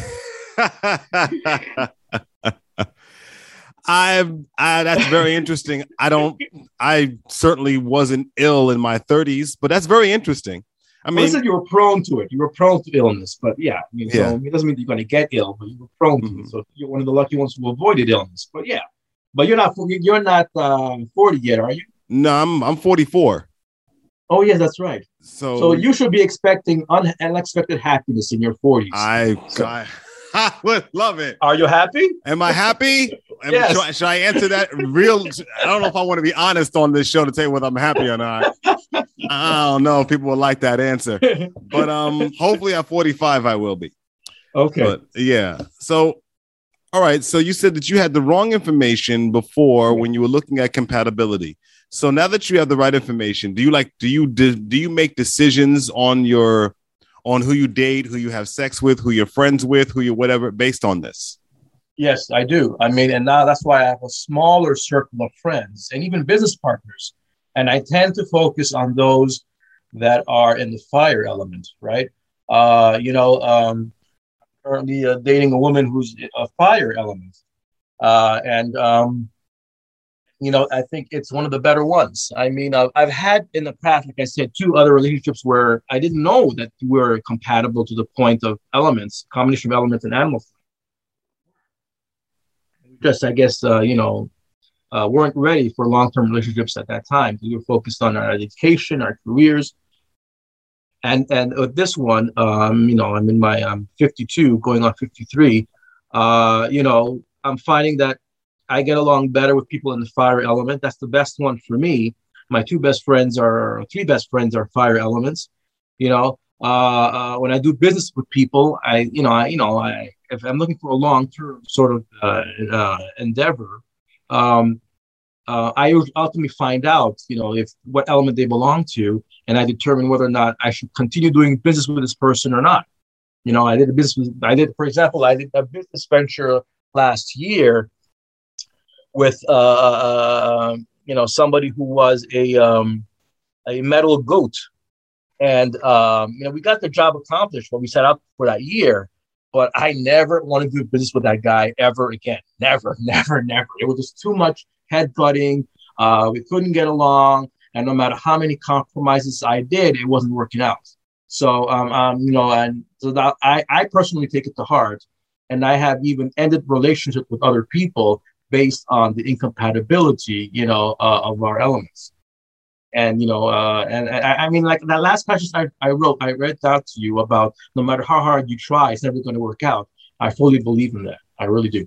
I, I that's very interesting. I don't. I certainly wasn't ill in my 30s, but that's very interesting. I mean, well, you were prone to it. You were prone to illness, but yeah, I mean, yeah. So it doesn't mean you're going to get ill, but you were prone mm-hmm. to it. So you're one of the lucky ones who avoided illness. But yeah, but you're not you're not um, 40 yet, are you? No, I'm I'm 44. Oh yes, that's right. So so you should be expecting un- unexpected happiness in your 40s. I, so. I I would love it. Are you happy? Am I happy? yes. Should, should, I answer that real? I don't know if I want to be honest on this show to tell you whether I'm happy or not. I don't know if people will like that answer, but um, hopefully at 45 I will be. Okay. But yeah. So, all right. So you said that you had the wrong information before when you were looking at compatibility. So now that you have the right information, do you like do you do, do you make decisions on your on who you date, who you have sex with, who you're friends with, who you whatever based on this? Yes, I do. I mean, and now that's why I have a smaller circle of friends and even business partners. And I tend to focus on those that are in the fire element, right? Uh, you know, um, currently uh, dating a woman who's a fire element. Uh, and um, you know, I think it's one of the better ones. I mean, uh, I've had in the past, like I said, two other relationships where I didn't know that we were compatible to the point of elements, combination of elements and animals. Just, I guess, uh, you know, uh, weren't ready for long-term relationships at that time. We were focused on our education, our careers, and and with this one, um, you know, I'm in my I'm 52, going on 53. Uh, you know, I'm finding that I get along better with people in the fire element. That's the best one for me. My two best friends are three best friends are fire elements. You know, uh, uh, when I do business with people, I you know I you know I if I'm looking for a long term sort of uh, uh, endeavor, um, uh, I ultimately find out you know if what element they belong to, and I determine whether or not I should continue doing business with this person or not. You know, I did a business. I did, for example, I did a business venture last year with uh, uh, you know somebody who was a um, a metal goat, and um, you know we got the job accomplished what we set out for that year. But I never want to do business with that guy ever again. Never, never, never. It was just too much head butting. Uh, we couldn't get along, and no matter how many compromises I did, it wasn't working out. So, um, um, you know, and so that I, I personally take it to heart, and I have even ended relationships with other people based on the incompatibility, you know, uh, of our elements. And you know, uh, and, and I, I, mean, like that last passage I, I wrote, I read that to you about no matter how hard you try, it's never going to work out. I fully believe in that. I really do.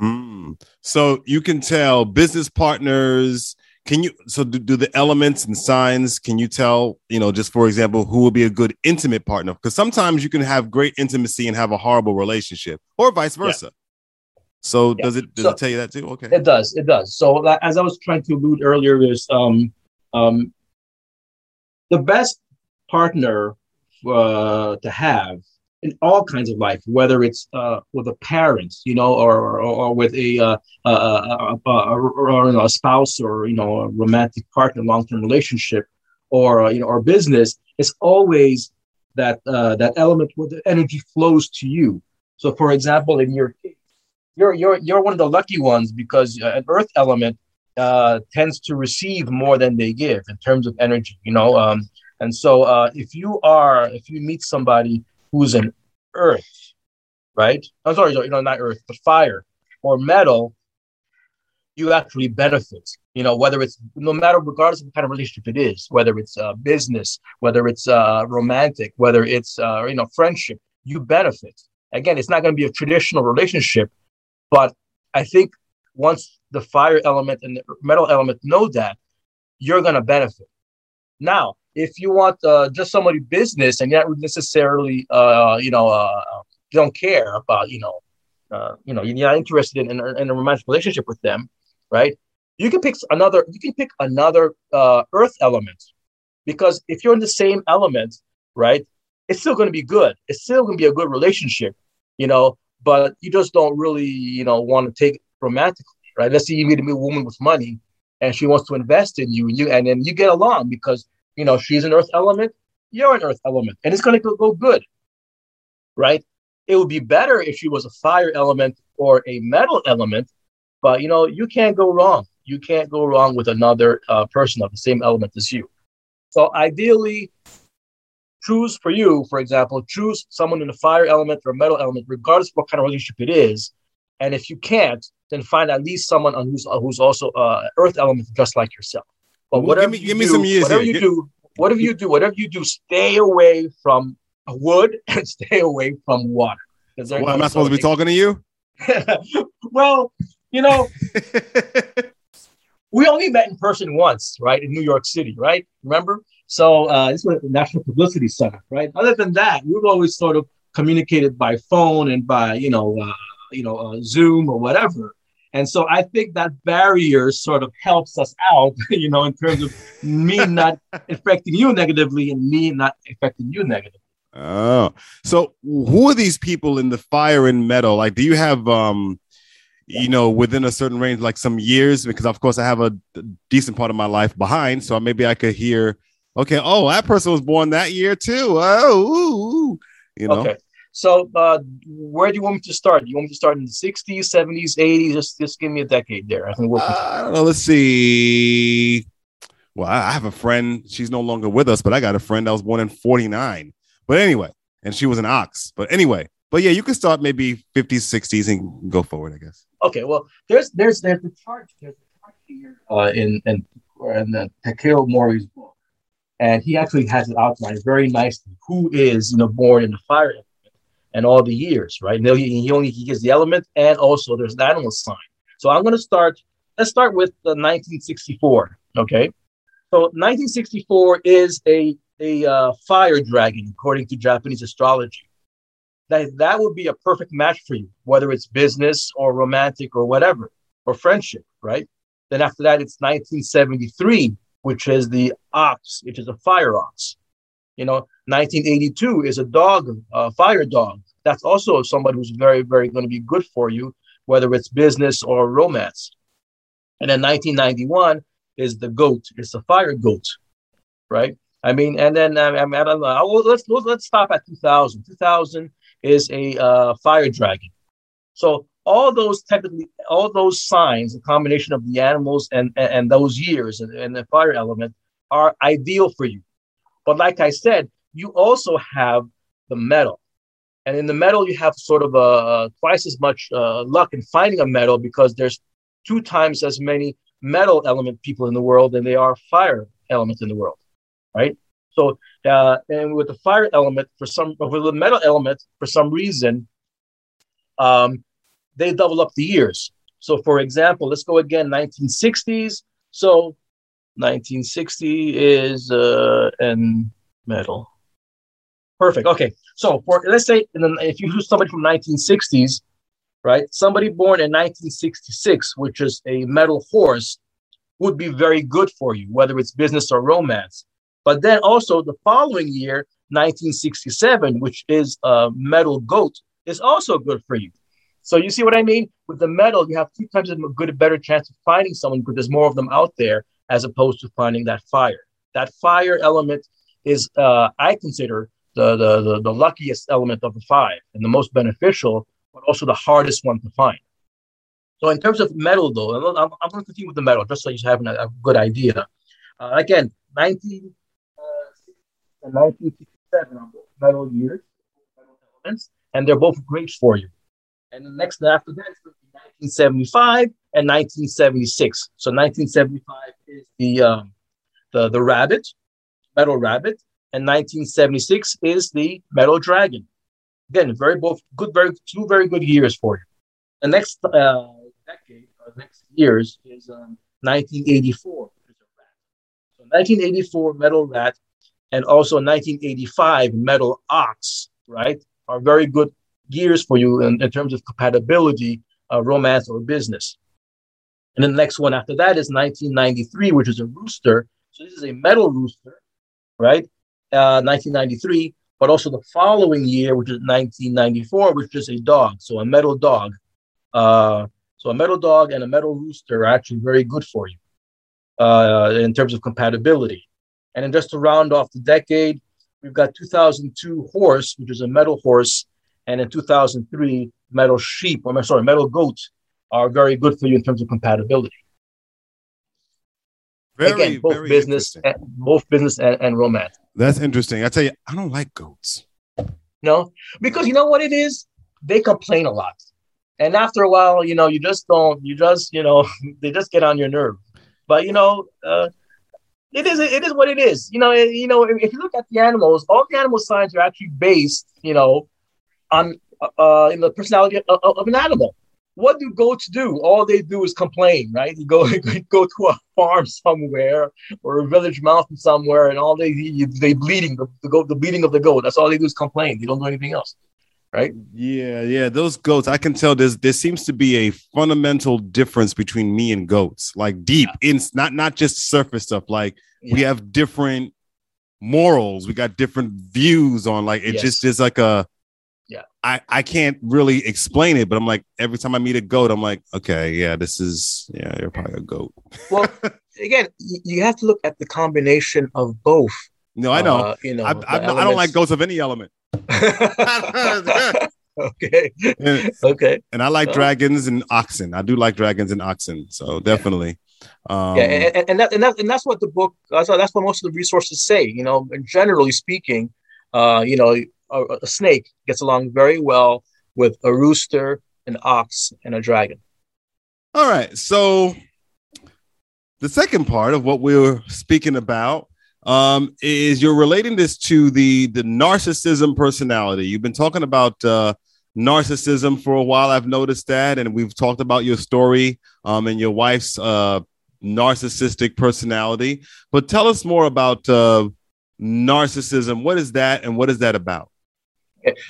Mm. So you can tell business partners. Can you so do, do the elements and signs? Can you tell you know just for example who will be a good intimate partner? Because sometimes you can have great intimacy and have a horrible relationship, or vice versa. Yeah. So yeah. does it does so, it tell you that too? Okay. It does. It does. So as I was trying to allude earlier, is um um the best partner uh, to have in all kinds of life, whether it's uh, with a parent, you know, or or, or with a, uh, a, a, or, a spouse, or you know, a romantic partner, long term relationship, or uh, you know, or business, it's always that uh, that element where the energy flows to you. So, for example, in your case you're you're you're one of the lucky ones because an earth element uh, tends to receive more than they give in terms of energy you know um, and so uh, if you are if you meet somebody who's an earth right? I'm sorry you know not earth but fire or metal you actually benefit. You know whether it's no matter regardless of what kind of relationship it is whether it's uh, business whether it's uh, romantic whether it's uh, you know friendship you benefit. Again it's not going to be a traditional relationship but I think once the fire element and the metal element know that, you're going to benefit. Now, if you want uh, just somebody business and you're not necessarily, uh, you know, uh, don't care about, you know, uh, you know, you're not interested in, in, in, a romantic relationship with them, right? You can pick another. You can pick another uh, earth element, because if you're in the same element, right, it's still going to be good. It's still going to be a good relationship, you know. But you just don't really, you know, want to take it romantically, right? Let's say you meet a woman with money, and she wants to invest in you, and you, and then you get along because you know she's an earth element, you're an earth element, and it's going to go, go good, right? It would be better if she was a fire element or a metal element, but you know you can't go wrong. You can't go wrong with another uh, person of the same element as you. So ideally, choose for you, for example, choose someone in the fire element or a metal element, regardless of what kind of relationship it is. And if you can't, then find at least someone who's who's also uh, earth element, just like yourself. But Well, whatever give me- you give me do, some years whatever here. you do, whatever you do, whatever you do, stay away from wood and stay away from water. Well, am I supposed to be talking to you? well, you know, we only met in person once, right, in New York City, right? Remember? So uh, this was the National Publicity Center, right? Other than that, we've always sort of communicated by phone and by you know, uh, you know, uh, Zoom or whatever. And so I think that barrier sort of helps us out, you know, in terms of me not affecting you negatively and me not affecting you negatively. Oh, so who are these people in the fire and metal? Like, do you have, um, you know, within a certain range, like some years? Because of course, I have a decent part of my life behind, so maybe I could hear, okay, oh, that person was born that year too. Oh, ooh, ooh, you know. Okay. So uh, where do you want me to start? Do you want me to start in the 60s, 70s, 80s? Just, just give me a decade there. I think we'll Uh, I don't know. Let's see. Well, I have a friend. She's no longer with us, but I got a friend that was born in '49. But anyway, and she was an ox. But anyway, but yeah, you can start maybe 50s, 60s, and go forward. I guess. Okay, well, there's there's there's the chart there's a chart here uh, in in in the Takeo Mori's book, and he actually has it outlined very nicely. Who is you know born in the fire and all the years, right? Now he, only he gives the element and also there's an animal sign. So I'm going to start. Let's start with the 1964. Okay, so 1964 is a a uh, fire dragon according to Japanese astrology that that would be a perfect match for you, whether it's business or romantic or whatever, or friendship, right? Then after that, it's 1973, which is the ox, which is a fire ox. You know, 1982 is a dog, a fire dog. That's also somebody who's very, very going to be good for you, whether it's business or romance. And then 1991 is the goat. It's a fire goat, right? I mean, and then I, mean, I don't know. Let's let's stop at 2000. 2000 is a uh, fire dragon. So all those technically, all those signs, the combination of the animals and and, and those years and, and the fire element are ideal for you. But like I said, you also have the metal, and in the metal you have sort of a, twice as much uh, luck in finding a metal because there's two times as many metal element people in the world than there are fire elements in the world, right? So, uh, and with the fire element, for some, with the metal element, for some reason, um, they double up the years. So, for example, let's go again, 1960s. So, 1960 is uh, metal. Perfect. Okay. So, for let's say, the, if you use somebody from 1960s, right? Somebody born in 1966, which is a metal horse, would be very good for you, whether it's business or romance. But then also the following year, 1967, which is a metal goat, is also good for you. So you see what I mean? With the metal, you have two times a good, a better chance of finding someone because there's more of them out there as opposed to finding that fire. That fire element is, uh, I consider, the, the, the, the luckiest element of the five and the most beneficial, but also the hardest one to find. So in terms of metal, though, I'm, I'm going to continue with the metal just so you have a, a good idea. Uh, again, 19, and 1967 are both metal years, metal elements, and they're both great for you. And the next after that is 1975 and 1976. So 1975 is the um, the the rabbit, metal rabbit, and 1976 is the metal dragon. Again, very both good, very two very good years for you. The next uh, decade, or next years is um, 1984. So 1984 metal rat and also 1985 metal ox, right, are very good gears for you in, in terms of compatibility, uh, romance, or business. And then the next one after that is 1993, which is a rooster. So this is a metal rooster, right? Uh, 1993, but also the following year, which is 1994, which is a dog. So a metal dog. Uh, so a metal dog and a metal rooster are actually very good for you uh, in terms of compatibility. And then just to round off the decade, we've got 2002 horse, which is a metal horse, and in 2003 metal sheep, or sorry, metal goat, are very good for you in terms of compatibility. Very, Again, both very business, and, both business and, and romance. That's interesting. I tell you, I don't like goats. No, because you know what it is? They complain a lot. And after a while, you know, you just don't, you just, you know, they just get on your nerve. But, you know, uh, it is it is what it is. You know, you know, if, you look at the animals, all the animal signs are actually based, you know, on uh, in the personality of, of, an animal. What do goats do? All they do is complain, right? You go go to a farm somewhere or a village mountain somewhere, and all they they bleeding the, the goat the bleeding of the goat. That's all they do is complain. They don't do anything else right? Yeah, yeah. Those goats, I can tell there's there seems to be a fundamental difference between me and goats, like deep yeah. in not not just surface stuff. Like yeah. we have different morals, we got different views on like it yes. just is like a yeah. I I can't really explain it, but I'm like every time I meet a goat, I'm like, okay, yeah, this is yeah, you're probably a goat. well, again, you have to look at the combination of both. No, I know. Uh, you know, I, I, I don't like goats of any element. okay. And, okay. And I like dragons and oxen. I do like dragons and oxen. So definitely. Um, yeah, and, and, that, and, that, and that's what the book. That's, that's what most of the resources say. You know, and generally speaking, uh, you know, a, a snake gets along very well with a rooster, an ox, and a dragon. All right. So the second part of what we we're speaking about um, is you're relating this to the the narcissism personality. You've been talking about uh, narcissism for a while. I've noticed that, and we've talked about your story um, and your wife's uh, narcissistic personality. But tell us more about uh, narcissism. What is that, and what is that about?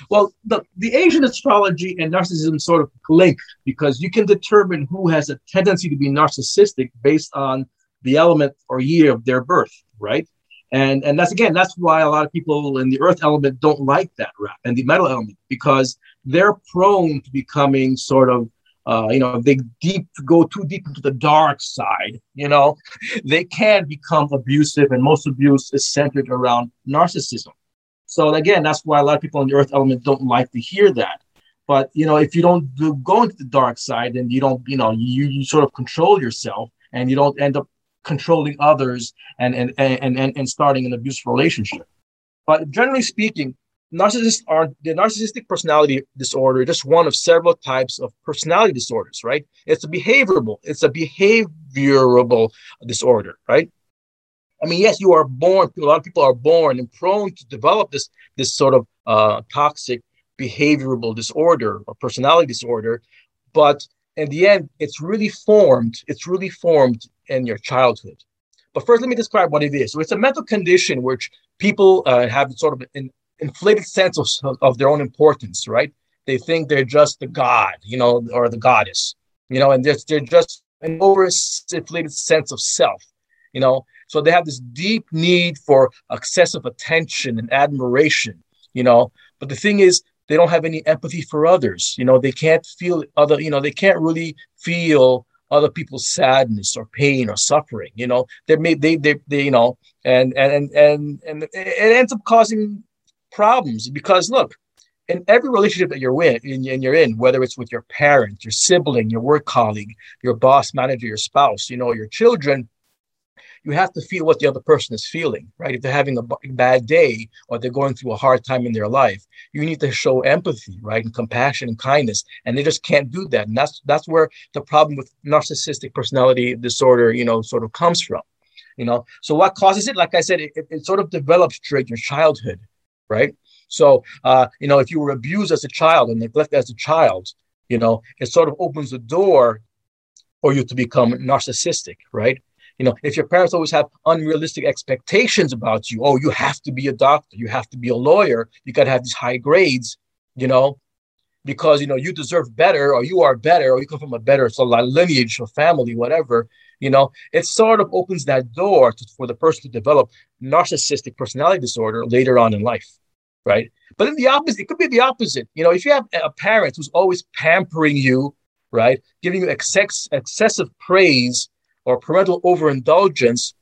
Well, the, the Asian astrology and narcissism sort of link because you can determine who has a tendency to be narcissistic based on the element or year of their birth, right? And and that's again, that's why a lot of people in the earth element don't like that rap and the metal element because they're prone to becoming sort of uh, you know, they deep go too deep into the dark side, you know, they can become abusive, and most abuse is centered around narcissism. So again, that's why a lot of people in the earth element don't like to hear that. But you know, if you don't do, go into the dark side, and you don't, you know, you, you sort of control yourself, and you don't end up controlling others and and and and, and starting an abusive relationship. But generally speaking, narcissists are the narcissistic personality disorder just one of several types of personality disorders, right? It's a behaviorable, it's a behaviorable disorder, right? I mean, yes, you are born. A lot of people are born and prone to develop this this sort of uh, toxic behavioral disorder or personality disorder, but in the end, it's really formed. It's really formed in your childhood. But first, let me describe what it is. So it's a mental condition which people uh, have sort of an inflated sense of, of their own importance, right? They think they're just the god, you know, or the goddess, you know, and they're, they're just an overinflated sense of self, you know. So they have this deep need for excessive attention and admiration, you know. But the thing is, they don't have any empathy for others. You know, they can't feel other, you know, they can't really feel other people's sadness or pain or suffering. You know, they may they they, they you know, and and and and it ends up causing problems because look, in every relationship that you're in, and you're in, whether it's with your parent, your sibling, your work colleague, your boss, manager, your spouse, you know, your children, you have to feel what the other person is feeling, right? If they're having a bad day or they're going through a hard time in their life, you need to show empathy, right, and compassion and kindness, and they just can't do that. And that's that's where the problem with narcissistic personality disorder, you know, sort of comes from. You know, so what causes it? Like I said, it, it sort of develops during your childhood, right? So, uh, you know, if you were abused as a child and neglected as a child, you know, it sort of opens the door for you to become narcissistic, right? You know, if your parents always have unrealistic expectations about you, oh, you have to be a doctor, you have to be a lawyer, you got to have these high grades, you know, because you know you deserve better, or you are better, or you come from a better so lineage or family, whatever. You know, it sort of opens that door to, for the person to develop narcissistic personality disorder later on in life, right? But in the opposite, it could be the opposite. You know, if you have a parent who's always pampering you, right, giving you excess, excessive praise or parental overindulgence,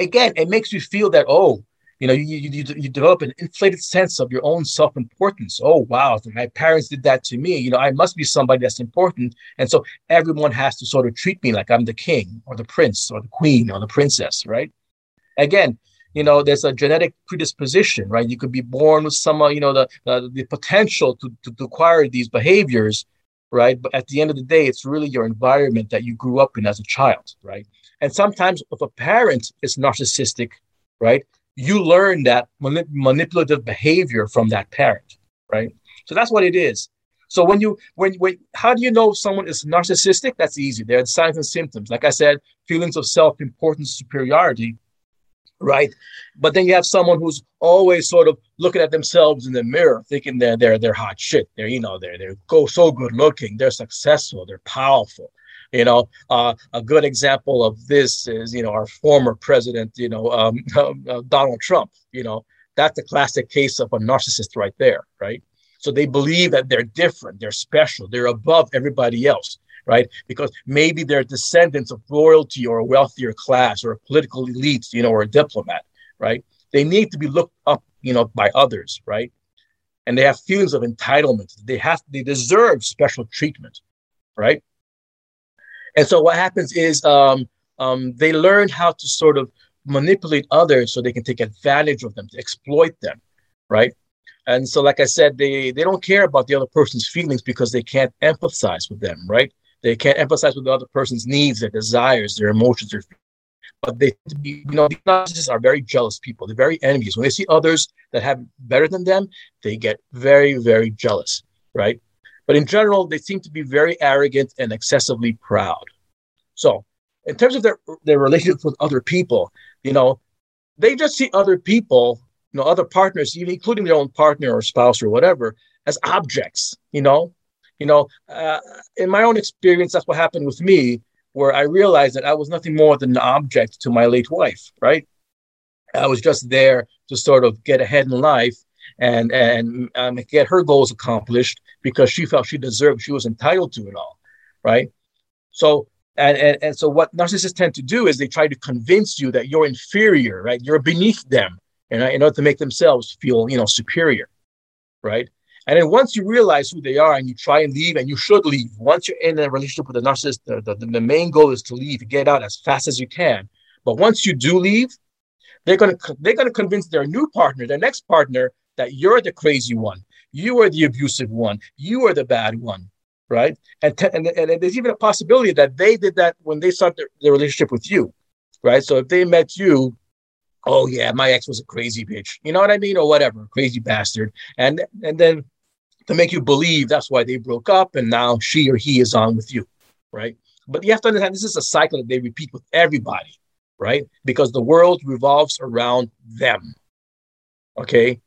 again, it makes you feel that, oh, you know, you, you, you develop an inflated sense of your own self importance. Oh, wow, my parents did that to me. You know, I must be somebody that's important. And so everyone has to sort of treat me like I'm the king or the prince or the queen or the princess, right? Again, you know, there's a genetic predisposition, right? You could be born with some, uh, you know, the, the, potential to, to acquire these behaviors right? But at the end of the day, it's really your environment that you grew up in as a child, right? And sometimes if a parent is narcissistic, right, you learn that manip- manipulative behavior from that parent, right? So that's what it is. So when you when when how do you know if someone is narcissistic? That's easy. There are signs and symptoms. Like I said, feelings of self-importance, superiority, right? But then you have someone who's always sort of looking at themselves in the mirror, thinking they're they're they're hot shit. They're you know they're they're go so good looking. They're successful. They're powerful. You know, uh, a good example of this is you know our former president, you know um, uh, Donald Trump. You know, that's a classic case of a narcissist right there, right? So they believe that they're different, they're special, they're above everybody else right? Because maybe they're descendants of royalty or a wealthier class or a political elite, you know, or a diplomat, right? They need to be looked up, you know, by others, right? And they have feelings of entitlement. They have, they deserve special treatment, right? And so what happens is um, um, they learn how to sort of manipulate others so they can take advantage of them, to exploit them, right? And so, like I said, they they don't care about the other person's feelings because they can't empathize with them, right? They can't empathize with the other person's needs, their desires, their emotions, their but they you know these narcissists are very jealous people. They're very envious. When they see others that have better than them, they get very, very jealous, right? But in general, they seem to be very arrogant and excessively proud. So, in terms of their their relationships with other people, you know, they just see other people, you know, other partners, even including their own partner or spouse or whatever, as objects. You know, you know, uh, in my own experience, that's what happened with me, where I realized that I was nothing more than an object to my late wife, right? I was just there to sort of get ahead in life and and um, get her goals accomplished because she felt she deserved, she was entitled to it all, right? So and, and and so what narcissists tend to do is they try to convince you that you're inferior, right? You're beneath them, and in order to make themselves feel, you know, superior, right? And then once you realize who they are and you try and leave, and you should leave, once you're in a relationship with a narcissist, the, the, the main goal is to leave, get out as fast as you can. But once you do leave, they're gonna they're gonna convince their new partner, their next partner, that you're the crazy one, you are the abusive one, you are the bad one, right? And te- and, and there's even a possibility that they did that when they started their, their relationship with you, right? So if they met you oh yeah, my ex was a crazy bitch, you know what I mean, or whatever, crazy bastard, and and then to make you believe that's why they broke up and now she or he is on with you, right? But you have to understand this is a cycle that they repeat with everybody, right? Because the world revolves around them. Okay.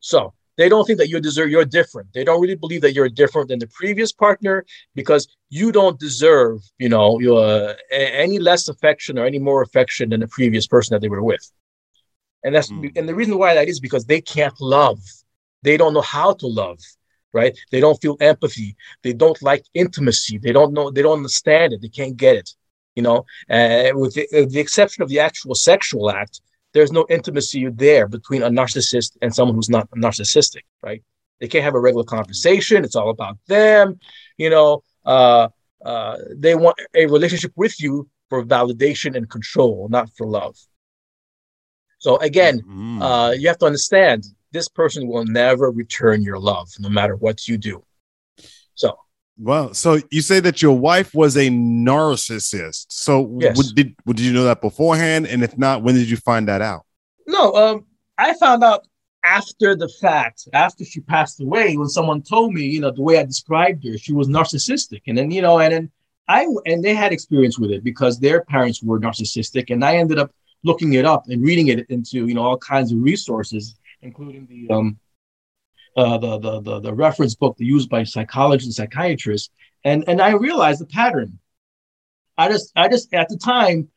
So they don't think that you deserve you're different. They don't really believe that you're different than the previous partner because you don't deserve, you know, your, uh, any less affection or any more affection than the previous person that they were with. And that's mm. and the reason why that is because they can't love. They don't know how to love right? They don't feel empathy. They don't like intimacy. They don't know. They don't understand it. They can't get it. You know, uh, with the, uh, the exception of the actual sexual act, there's no intimacy there between a narcissist and someone who's not narcissistic, right? They can't have a regular conversation. It's all about them. You know, uh, uh, they want a relationship with you for validation and control, not for love. So again, mm-hmm. uh, you have to understand this person will never return your love no matter what you do. So, well, so you say that your wife was a narcissist. So, yes. w- did did you know that beforehand? And if not, when did you find that out? No, um, I found out after the fact, after she passed away, when someone told me, you know, the way I described her, she was narcissistic, and then you know, and then I and they had experience with it because their parents were narcissistic, and I ended up looking it up and reading it into you know all kinds of resources, including the um uh, the, the the the reference book used by psychologists and psychiatrists, and and I realized the pattern. I just I just at the time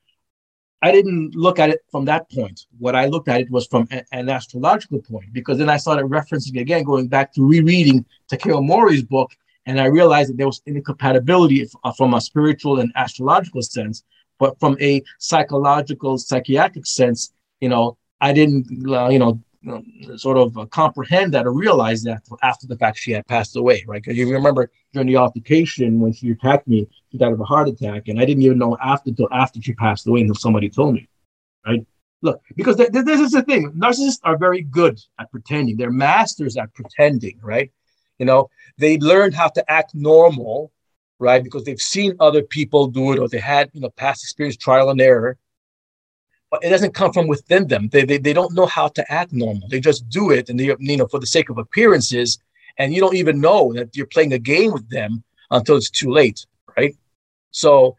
I didn't look at it from that point. What I looked at it was from a, an astrological point, because then I started referencing again, going back to rereading Takeo Mori's book, and I realized that there was incompatibility uh, from a spiritual and astrological sense, but from a psychological, psychiatric sense, you know, I didn't, uh, you know, sort of uh, comprehend that or realize that after the fact she had passed away, right? Because you remember during the altercation when she attacked me, she died of a heart attack, and I didn't even know after until after she passed away until somebody told me, right? Look, because th- th- this is the thing: narcissists are very good at pretending. They're masters at pretending, right? You know, they learned how to act normal, right? Because they've seen other people do it, or they had you know past experience, trial and error, it doesn't come from within them. They, they, they don't know how to act normal. They just do it, and they you know for the sake of appearances, and you don't even know that you're playing a game with them until it's too late, right? So,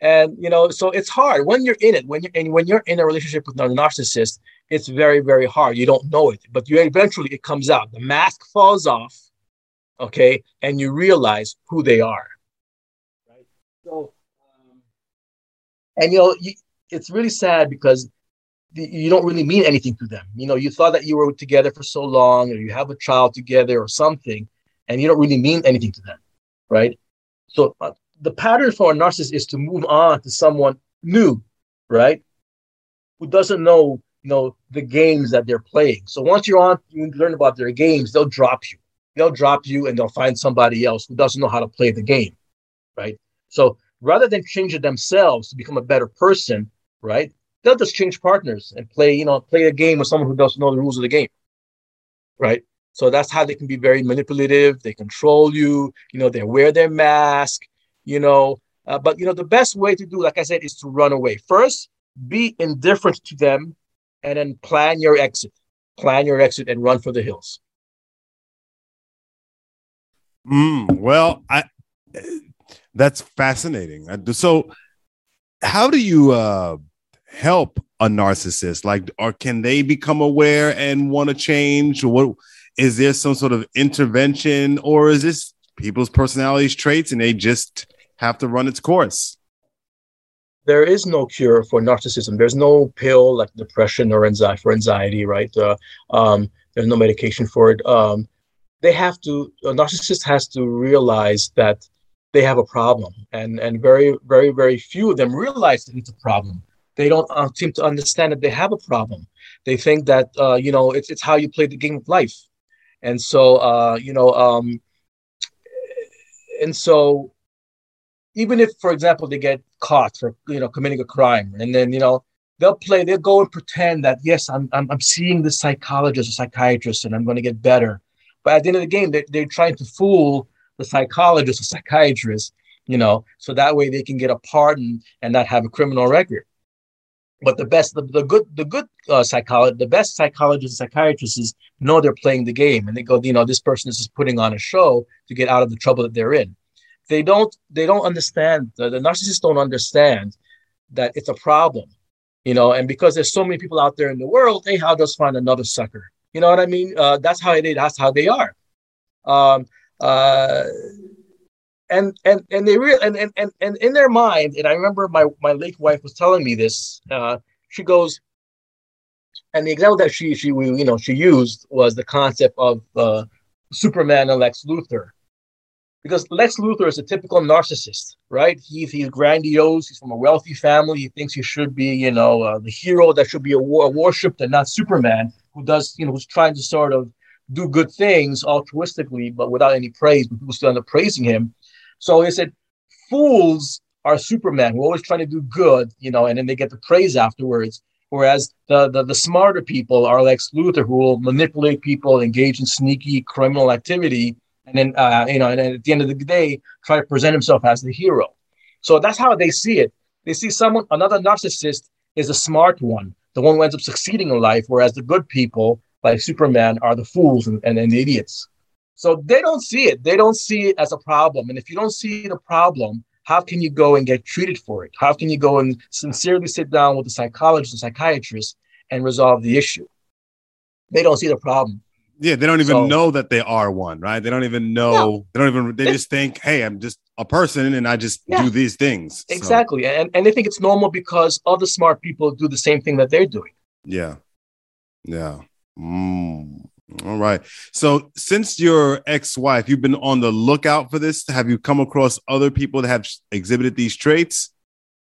and you know, so it's hard when you're in it. When you're and when you're in a relationship with a narcissist, it's very very hard. You don't know it, but you eventually it comes out. The mask falls off, okay, and you realize who they are, right? So. Um, and you know, you, it's really sad because you don't really mean anything to them. You know, you thought that you were together for so long, or you have a child together, or something, and you don't really mean anything to them, right? So uh, the pattern for a narcissist is to move on to someone new, right? Who doesn't know, you know, the games that they're playing. So once you're on, you learn about their games, they'll drop you. They'll drop you, and they'll find somebody else who doesn't know how to play the game, right? So rather than change it themselves to become a better person, right? They'll just change partners and play, you know, play a game with someone who doesn't know the rules of the game, right? So that's how they can be very manipulative. They control you. You know, they wear their mask. You know, uh, but you know the best way to do, like I said, is to run away. First, be indifferent to them, and then plan your exit. Plan your exit and run for the hills. Mm, well, I that's fascinating. So, how do you uh, help a narcissist? Like, or can they become aware and want to change? What is there some sort of intervention, or is this people's personalities traits and they just have to run its course? There is no cure for narcissism. There's no pill like depression or anxiety for anxiety, right? Uh, um, there's no medication for it. Um, they have to. A narcissist has to realize that they have a problem, and and very very very few of them realize that it's a problem they don't uh, seem to understand that they have a problem. They think that uh, you know it's it's how you play the game of life, and so uh, you know, um, and so even if, for example, they get caught for you know committing a crime, and then you know they'll play, they'll go and pretend that yes, I'm I'm, I'm seeing the psychologist or psychiatrist, and I'm going to get better. But at the end of the game, they're, they're trying to fool the psychologist or psychiatrist, you know, so that way they can get a pardon and not have a criminal record but the best the, the good the good uh, psychologist the best psychologists and psychiatrists know they're playing the game. And they go you know this person is just putting on a show to get out of the trouble that they're in. They don't they don't understand the, the narcissists don't understand that it's a problem you know and because there's so many people out there in the world hey i'll just find another sucker? You know what i mean? Uh, that's how it is. That's how they are. Um, uh, and and and they real and, and and and in their mind and i remember my my late wife was telling me this uh, she goes and the example that she she you know she used was the concept of uh, superman and lex luthor. Because lex luthor is a typical narcissist right? He's he's grandiose he's from a wealthy family he thinks he should be you know uh, the hero that should be war worshipped and not superman who does you know who's trying to sort of do good things altruistically but without any praise but people still end up praising him so he said, fools are Superman who always trying to do good, you know, and then they get the praise afterwards. Whereas the, the, the smarter people are like Luthor, who will manipulate people, engage in sneaky criminal activity, and then uh, you know, and at the end of the day, try to present himself as the hero. So that's how they see it. They see someone, another narcissist, is a smart one, the one who ends up succeeding in life, whereas the good people, like Superman, are the fools and, and, and the idiots. So they don't see it. They don't see it as a problem. And if you don't see the problem, how can you go and get treated for it? How can you go and sincerely sit down with a psychologist, a psychiatrist, and resolve the issue? They don't see the problem. Yeah, they don't even so, know that they are one, right? They don't even know. No, they don't even. They just think, "Hey, I'm just a person, and I just yeah, do these things." Exactly, and and they think it's normal because other smart people do the same thing that they're doing. Yeah, yeah. Mm. All right. So, since your ex-wife, you've been on the lookout for this. Have you come across other people that have exhibited these traits?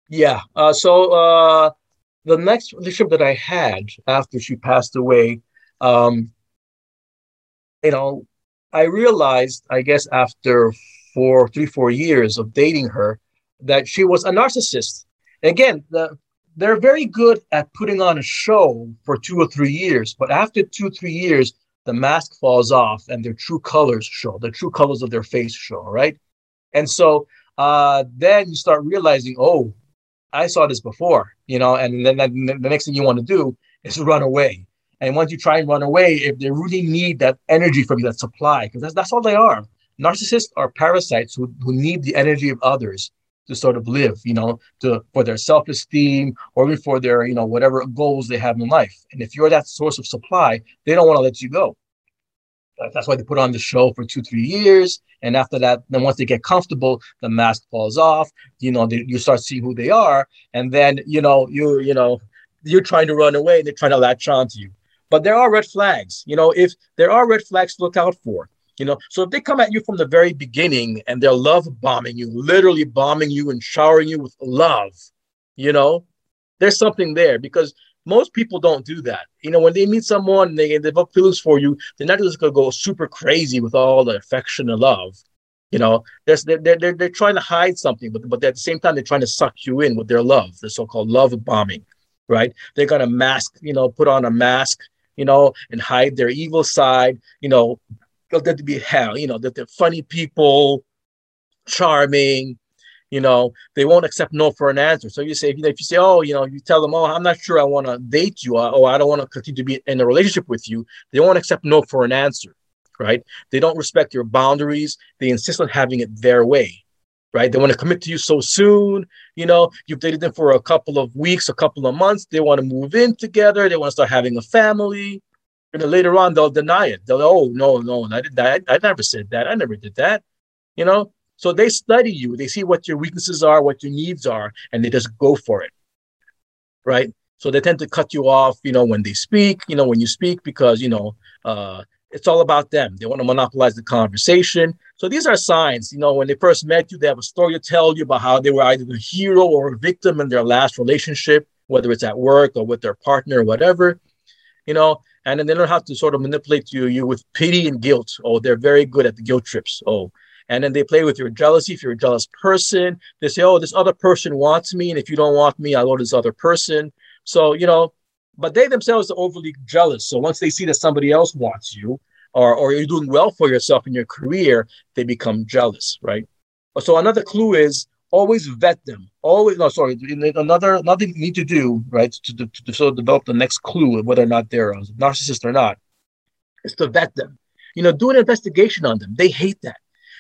Yeah. Uh, so, uh, the next relationship that I had after she passed away, um, you know, I realized, I guess, after four, three, four years of dating her, that she was a narcissist. Again, the, they're very good at putting on a show for two or three years, but after two, three years, the mask falls off and their true colors show, the true colors of their face show, right? And so uh, then you start realizing, oh, I saw this before, you know, and then the next thing you want to do is run away. And once you try and run away, if they really need that energy from you, that supply, because that's, that's all they are. Narcissists are parasites who, who need the energy of others to sort of live, you know, to for their self-esteem or even for their, you know, whatever goals they have in life. And if you're that source of supply, they don't want to let you go. That's why they put on the show for two, three years. And after that, then once they get comfortable, the mask falls off. You know, they, you start seeing who they are, and then you know you you know you're trying to run away. And they're trying to latch on to you. But there are red flags. You know, if there are red flags to look out for, you know? So if they come at you from the very beginning and they're love bombing you literally bombing you and showering you with love you know there's something there because most people don't do that. You know when they meet someone and they develop feelings for you they're not just going to go super crazy with all the affection and love you know? They're, they're, they're, they're trying to hide something but, but at the same time they're trying to suck you in with their love the so-called love bombing right? They're going to mask you know put on a mask you know and hide their evil side you know they'll to be hell, you know, that they're funny people, charming, you know, they won't accept no for an answer. So you say, if you, if you say, oh, you know, you tell them, oh, I'm not sure I want to date you, or oh, I don't want to continue to be in a relationship with you, they won't accept no for an answer, right? They don't respect your boundaries. They insist on having it their way, right? They want to commit to you so soon. You know, you've dated them for a couple of weeks, a couple of months. They want to move in together. They want to start having a family. And then later on, they'll deny it. They'll, oh, no, no, I did. I, I never said that. I never did that. You know, so they study you. They see what your weaknesses are, what your needs are, and they just go for it. Right. So they tend to cut you off, you know, when they speak, you know, when you speak, because, you know, uh, it's all about them. They want to monopolize the conversation. So these are signs, you know, when they first met you, they have a story to tell you about how they were either the hero or a victim in their last relationship, whether it's at work or with their partner or whatever, you know, and then they learn how to sort of manipulate you you with pity and guilt. Oh, they're very good at the guilt trips. Oh, and then they play with your jealousy. If you're a jealous person, they say, "Oh, this other person wants me, and if you don't want me, I'll go to this other person." So you know, but they themselves are overly jealous. So once they see that somebody else wants you, or or you're doing well for yourself in your career, they become jealous, right? So another clue is always vet them. Always, no, sorry. Another, another you need to do, right, to, to, to sort of develop the next clue of whether or not they're a narcissist or not, is to vet them. You know, do an investigation on them. They hate that.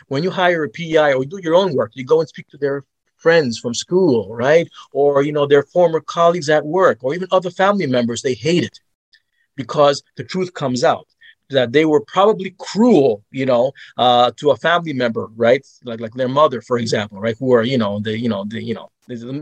When you hire a PI or you do your own work, you go and speak to their friends from school, right? Or, you know, their former colleagues at work or even other family members, they hate it because the truth comes out that they were probably cruel, you know, uh, to a family member, right? Like like their mother, for example, right? Who are you know the you know the you know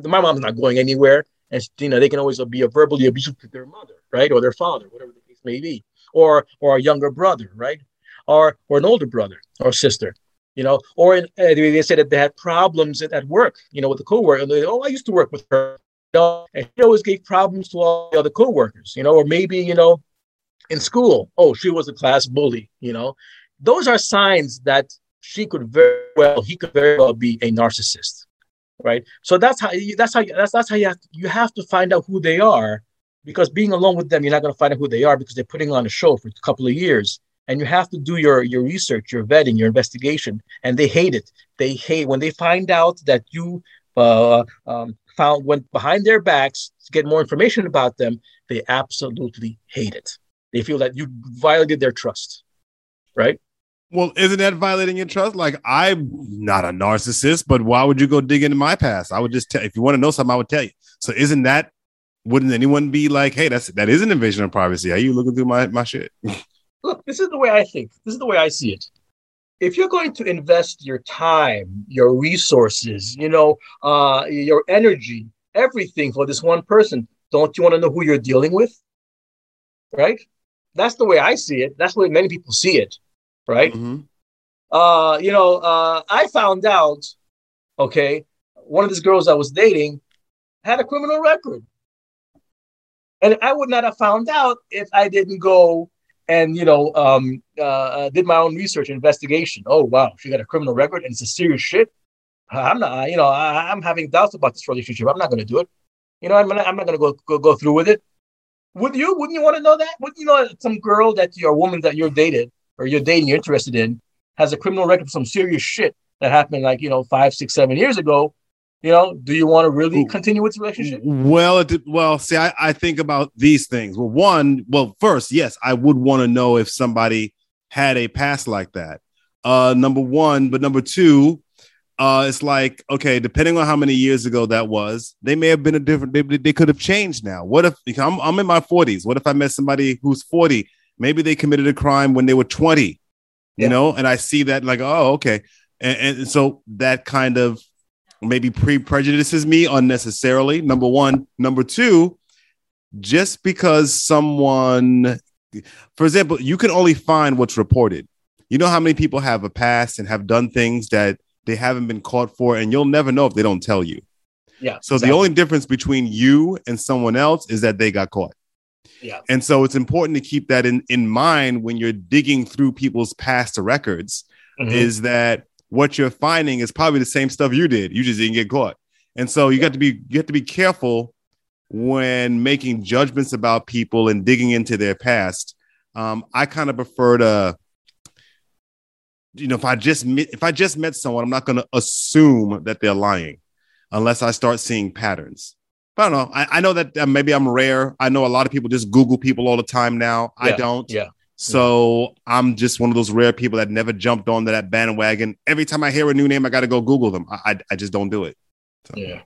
my mom's not going anywhere, and you know they can always be verbally abusive to their mother, right, or their father, whatever the case may be, or or a younger brother, right, or or an older brother or sister. You know, or in, uh, they said that they had problems at, at work, you know, with the coworker. They, oh, I used to work with her. You know, and he always gave problems to all the other coworkers, you know, or maybe, you know, in school, oh, she was a class bully, you know. Those are signs that she could very well, he could very well be a narcissist, right? So that's how you, that's how that's that's how you have to, you have to find out who they are, because being alone with them, you're not going to find out who they are because they're putting on a show for a couple of years, and you have to do your your research, your vetting, your investigation, and they hate it. They hate when they find out that you uh, um, found went behind their backs to get more information about them. They absolutely hate it. They feel that you violated their trust, right? Well, isn't that violating your trust? Like, I'm not a narcissist, but why would you go dig into my past? I would just tell if you want to know something, I would tell you. So, isn't that? Wouldn't anyone be like, "Hey, that's that is an invasion of privacy"? Are you looking through my my shit? Look, this is the way I think. This is the way I see it. If you're going to invest your time, your resources, you know, uh, your energy, everything for this one person, don't you want to know who you're dealing with? Right? That's the way I see it. That's the way many people see it right? Mm-hmm. Uh, you know, uh, I found out, okay, one of these girls I was dating had a criminal record. And I would not have found out if I didn't go and, you know, um, uh, uh did my own research investigation. Oh, wow, she got a criminal record and it's a serious shit. I'm not, you know, I, am having doubts about this relationship. I'm not going to do it. You know, I'm not, I'm not going to go, go go through with it. Would you? Wouldn't you want to know that? Wouldn't you know some girl that your woman that you're dated or you're dating, you're interested in, has a criminal record for some serious shit that happened like, you know, five, six, seven years ago, you know, do you want to really continue with the relationship? Well, it, well, see, I, I think about these things. Well, one, well, first, yes, I would want to know if somebody had a past like that. Uh, number one, but number two, uh, it's like okay, depending on how many years ago that was, they may have been a different. They, they could have changed now. What if I'm, I'm in my 40s? What if I met somebody who's 40 Maybe they committed a crime when they were 20, you yeah. know, and I see that like, oh, okay. And, and so that kind of maybe pre prejudices me unnecessarily. Number one. Number two, just because someone, for example, you can only find what's reported. You know how many people have a past and have done things that they haven't been caught for, and you'll never know if they don't tell you. Yeah. So exactly. the only difference between you and someone else is that they got caught. Yeah. And so it's important to keep that in, in mind when you're digging through people's past records, mm-hmm. is that what you're finding is probably the same stuff you did. You just didn't get caught. And so you yeah. got to be you have to be careful when making judgments about people and digging into their past. Um, I kind of prefer to, you know, if I just met, if I just met someone, I'm not going to assume that they're lying unless I start seeing patterns. I don't know. I, I know that uh, maybe I'm rare. I know a lot of people just Google people all the time now. Yeah, I don't. Yeah. So I'm just one of those rare people that never jumped onto that bandwagon. Every time I hear a new name, I got to go Google them. I, I, I just don't do it. So. Yeah.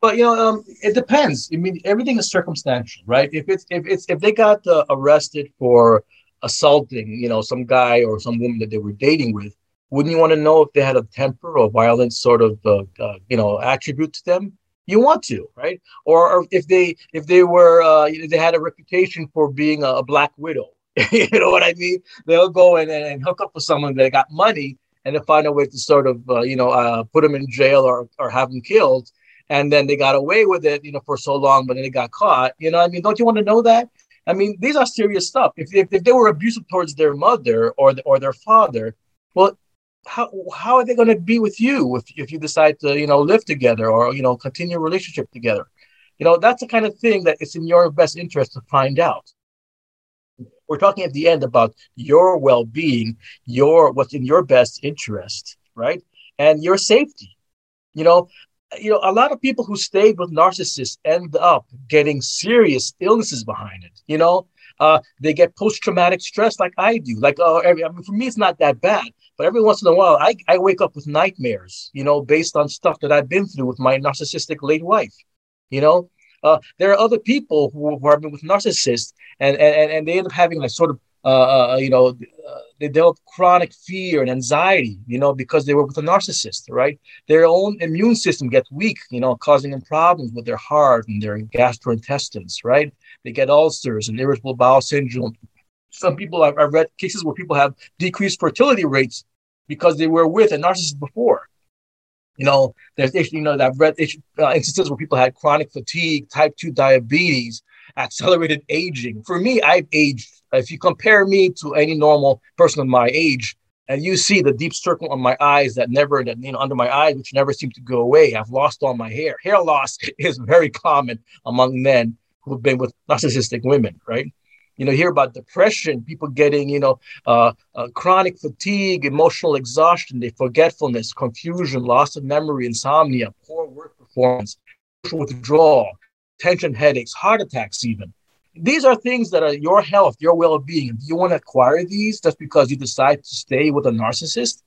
But you know, um, it depends. I mean, everything is circumstantial, right? If it's if it's if they got uh, arrested for assaulting, you know, some guy or some woman that they were dating with, wouldn't you want to know if they had a temper or violent sort of uh, uh, you know attribute to them? you want to, right? Or, or if they if they were uh, they had a reputation for being a, a black widow, you know what I mean? They'll go and, and hook up with someone that got money and then find a way to sort of uh, you know uh, put them in jail or or have them killed, and then they got away with it, you know, for so long, but then they got caught. You know, I mean, don't you want to know that? I mean, these are serious stuff. If, if, if they were abusive towards their mother or the, or their father, well, how how are they going to be with you if, if you decide to you know live together or you know continue a relationship together? You know that's the kind of thing that it's in your best interest to find out. We're talking at the end about your well-being your what's in your best interest right? And your safety. You know you know a lot of people who stayed with narcissists end up getting serious illnesses behind it you know uh, they get post-traumatic stress like i do like uh, I mean, for me it's not that bad but every once in a while, I, I wake up with nightmares, you know, based on stuff that I've been through with my narcissistic late wife. You know, uh, there are other people who, who have been with narcissists and, and, and they end up having like sort of, uh, uh, you know, uh, they develop chronic fear and anxiety, you know, because they were with a narcissist, right? Their own immune system gets weak, you know, causing them problems with their heart and their gastrointestines, right? They get ulcers and irritable bowel syndrome. Some people I've, I've read cases where people have decreased fertility rates because they were with a narcissist before. You know, there's you know I've read uh, instances where people had chronic fatigue, type two diabetes, accelerated aging. For me, I've aged. If you compare me to any normal person of my age, and you see the deep circle on my eyes that never, that, you know, under my eyes, which never seem to go away. I've lost all my hair. Hair loss is very common among men who've been with narcissistic women, right? you know, hear about depression, people getting, you know, uh, uh, chronic fatigue, emotional exhaustion, the forgetfulness, confusion, loss of memory, insomnia, poor work performance, withdrawal, tension headaches, heart attacks, even. These are things that are your health, your well-being. Do you want to acquire these just because you decide to stay with a narcissist?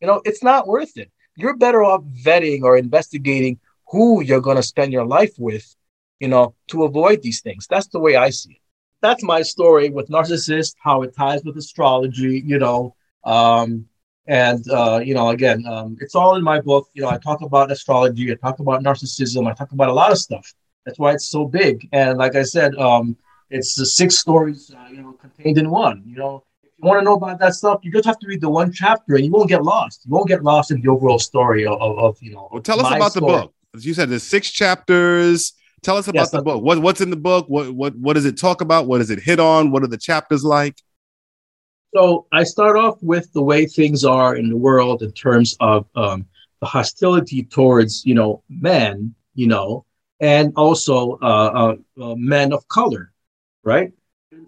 You know, it's not worth it. You're better off vetting or investigating who you're going to spend your life with, you know, to avoid these things. That's the way I see it. That's my story with narcissists, how it ties with astrology, you know. Um, and uh, you know, again, um, it's all in my book. You know, I talk about astrology, I talk about narcissism, I talk about a lot of stuff. That's why it's so big. And like I said, um, it's the six stories, uh, you know, contained in one. You know, if you want to know about that stuff, you just have to read the one chapter, and you won't get lost. You won't get lost in the overall story of, of, of you know. Well, tell us about story. the book. As you said, there's six chapters. Tell us about yes, the book. What, what's in the book? What what what does it talk about? What does it hit on? What are the chapters like? So I start off with the way things are in the world in terms of um, the hostility towards you know men, you know, and also uh, uh, uh, men of color, right?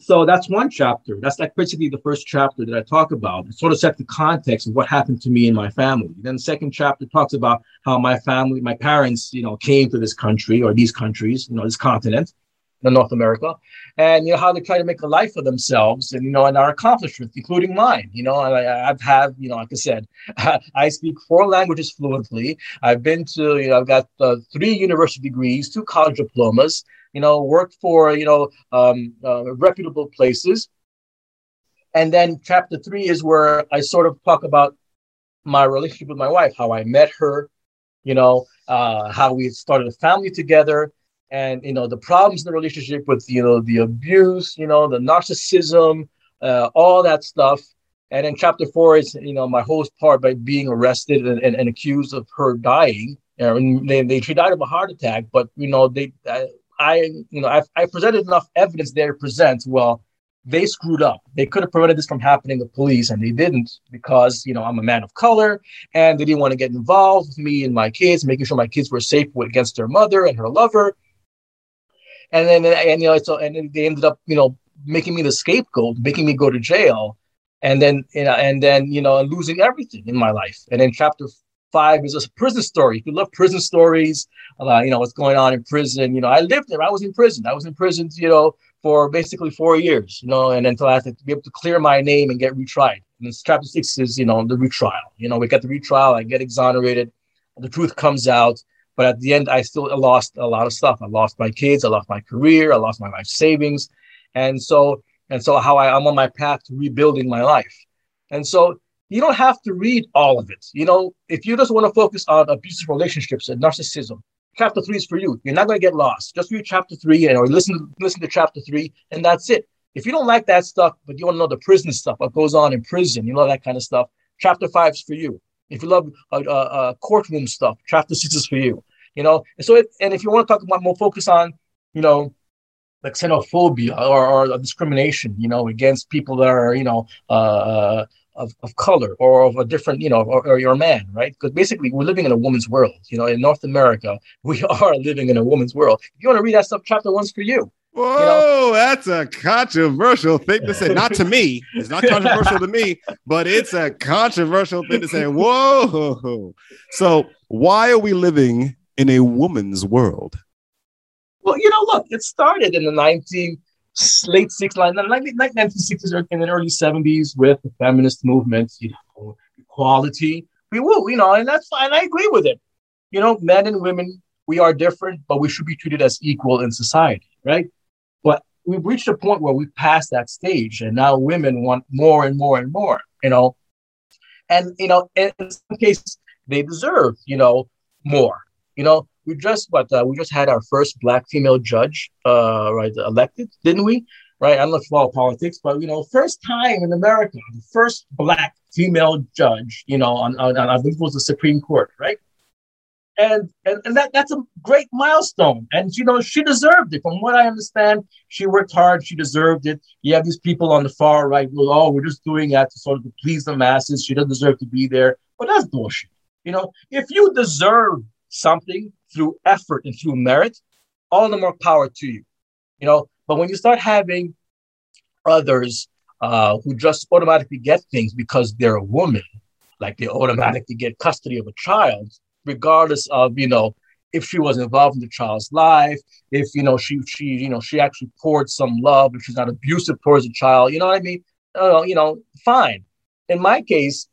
So that's one chapter. That's like basically the first chapter that I talk about. It sort of set the context of what happened to me and my family. Then the second chapter talks about how my family, my parents, you know, came to this country or these countries, you know, this continent, in North America, and you know how they try to make a life for themselves, and you know, and our accomplishments, including mine. You know, I, I've had, you know, like I said, I speak four languages fluently. I've been to, you know, I've got uh, three university degrees, two college diplomas. You know, worked for, you know, um, uh, reputable places. And then chapter three is where I sort of talk about my relationship with my wife, how I met her, you know, uh, how we started a family together, and you know the problems in the relationship with you know the abuse you know the narcissism uh, all that stuff. And in chapter four is you know my host part by being arrested and, and, and accused of her dying. And they, they she died of a heart attack but you know they I, I you know I, I presented enough evidence there to present well they screwed up. They could have prevented this from happening to police, and they didn't because you know I'm a man of color, and they didn't want to get involved with me and my kids, making sure my kids were safe against their mother and her lover and then and you know so and they ended up you know making me the scapegoat, making me go to jail, and then you know and then you know losing everything in my life. And then chapter five is a prison story. If you love prison stories, uh, you know what's going on in prison. You know, I lived there. I was in prison. I was in prison. You know, for basically four years. You know, and until I had to be able to clear my name and get retried. And this chapter six is you know the retrial. You know, we get the retrial. I get exonerated. The truth comes out. But at the end, I still lost a lot of stuff. I lost my kids, I lost my career, I lost my life savings, and so and so how I, I'm on my path to rebuilding my life. And so you don't have to read all of it. You know, if you just want to focus on abusive relationships and narcissism, chapter three is for you. You're not going to get lost. Just read chapter three and or listen listen to chapter three, and that's it. If you don't like that stuff, but you want to know the prison stuff, what goes on in prison, you know that kind of stuff, chapter five is for you. If you love uh, uh, uh, courtroom stuff, chapter six is for you. You know, and so it, and if you want to talk about more focus on, you know, like xenophobia or, or discrimination, you know, against people that are, you know, uh, uh, of, of color or of a different, you know, or, or you're man, right? Because basically we're living in a woman's world. You know, in North America, we are living in a woman's world. If you want to read that stuff, chapter one's for you. Whoa, you know? that's a controversial thing to say. Not to me. It's not controversial to me, but it's a controversial thing to say. Whoa. So, why are we living in a woman's world? Well, you know, look, it started in the 19 late 60s, like 1960s and the early 70s with the feminist movement, you know, equality. We will, you know, and that's fine. I agree with it. You know, men and women, we are different, but we should be treated as equal in society, right? We've reached a point where we've passed that stage, and now women want more and more and more, you know. And, you know, in some cases, they deserve, you know, more. You know, we just but uh, we just had our first black female judge, uh, right, elected, didn't we? Right, I don't know if you follow politics, but you know, first time in America, the first black female judge, you know, on, on, on I believe it was the Supreme Court, right? And, and and that that's a great milestone. And you know, she deserved it. From what I understand, she worked hard. She deserved it. You have these people on the far right, well, oh, we're just doing that to sort of please the masses. She doesn't deserve to be there. But that's bullshit. You know, if you deserve something through effort and through merit, all the more power to you. You know, but when you start having others uh, who just automatically get things because they're a woman, like they automatically get custody of a child, regardless of you know if she was involved in the child's life, if you know she she you know she actually poured some love, if she's not abusive towards the child, you know what I mean? Uh, you know, fine. In my case,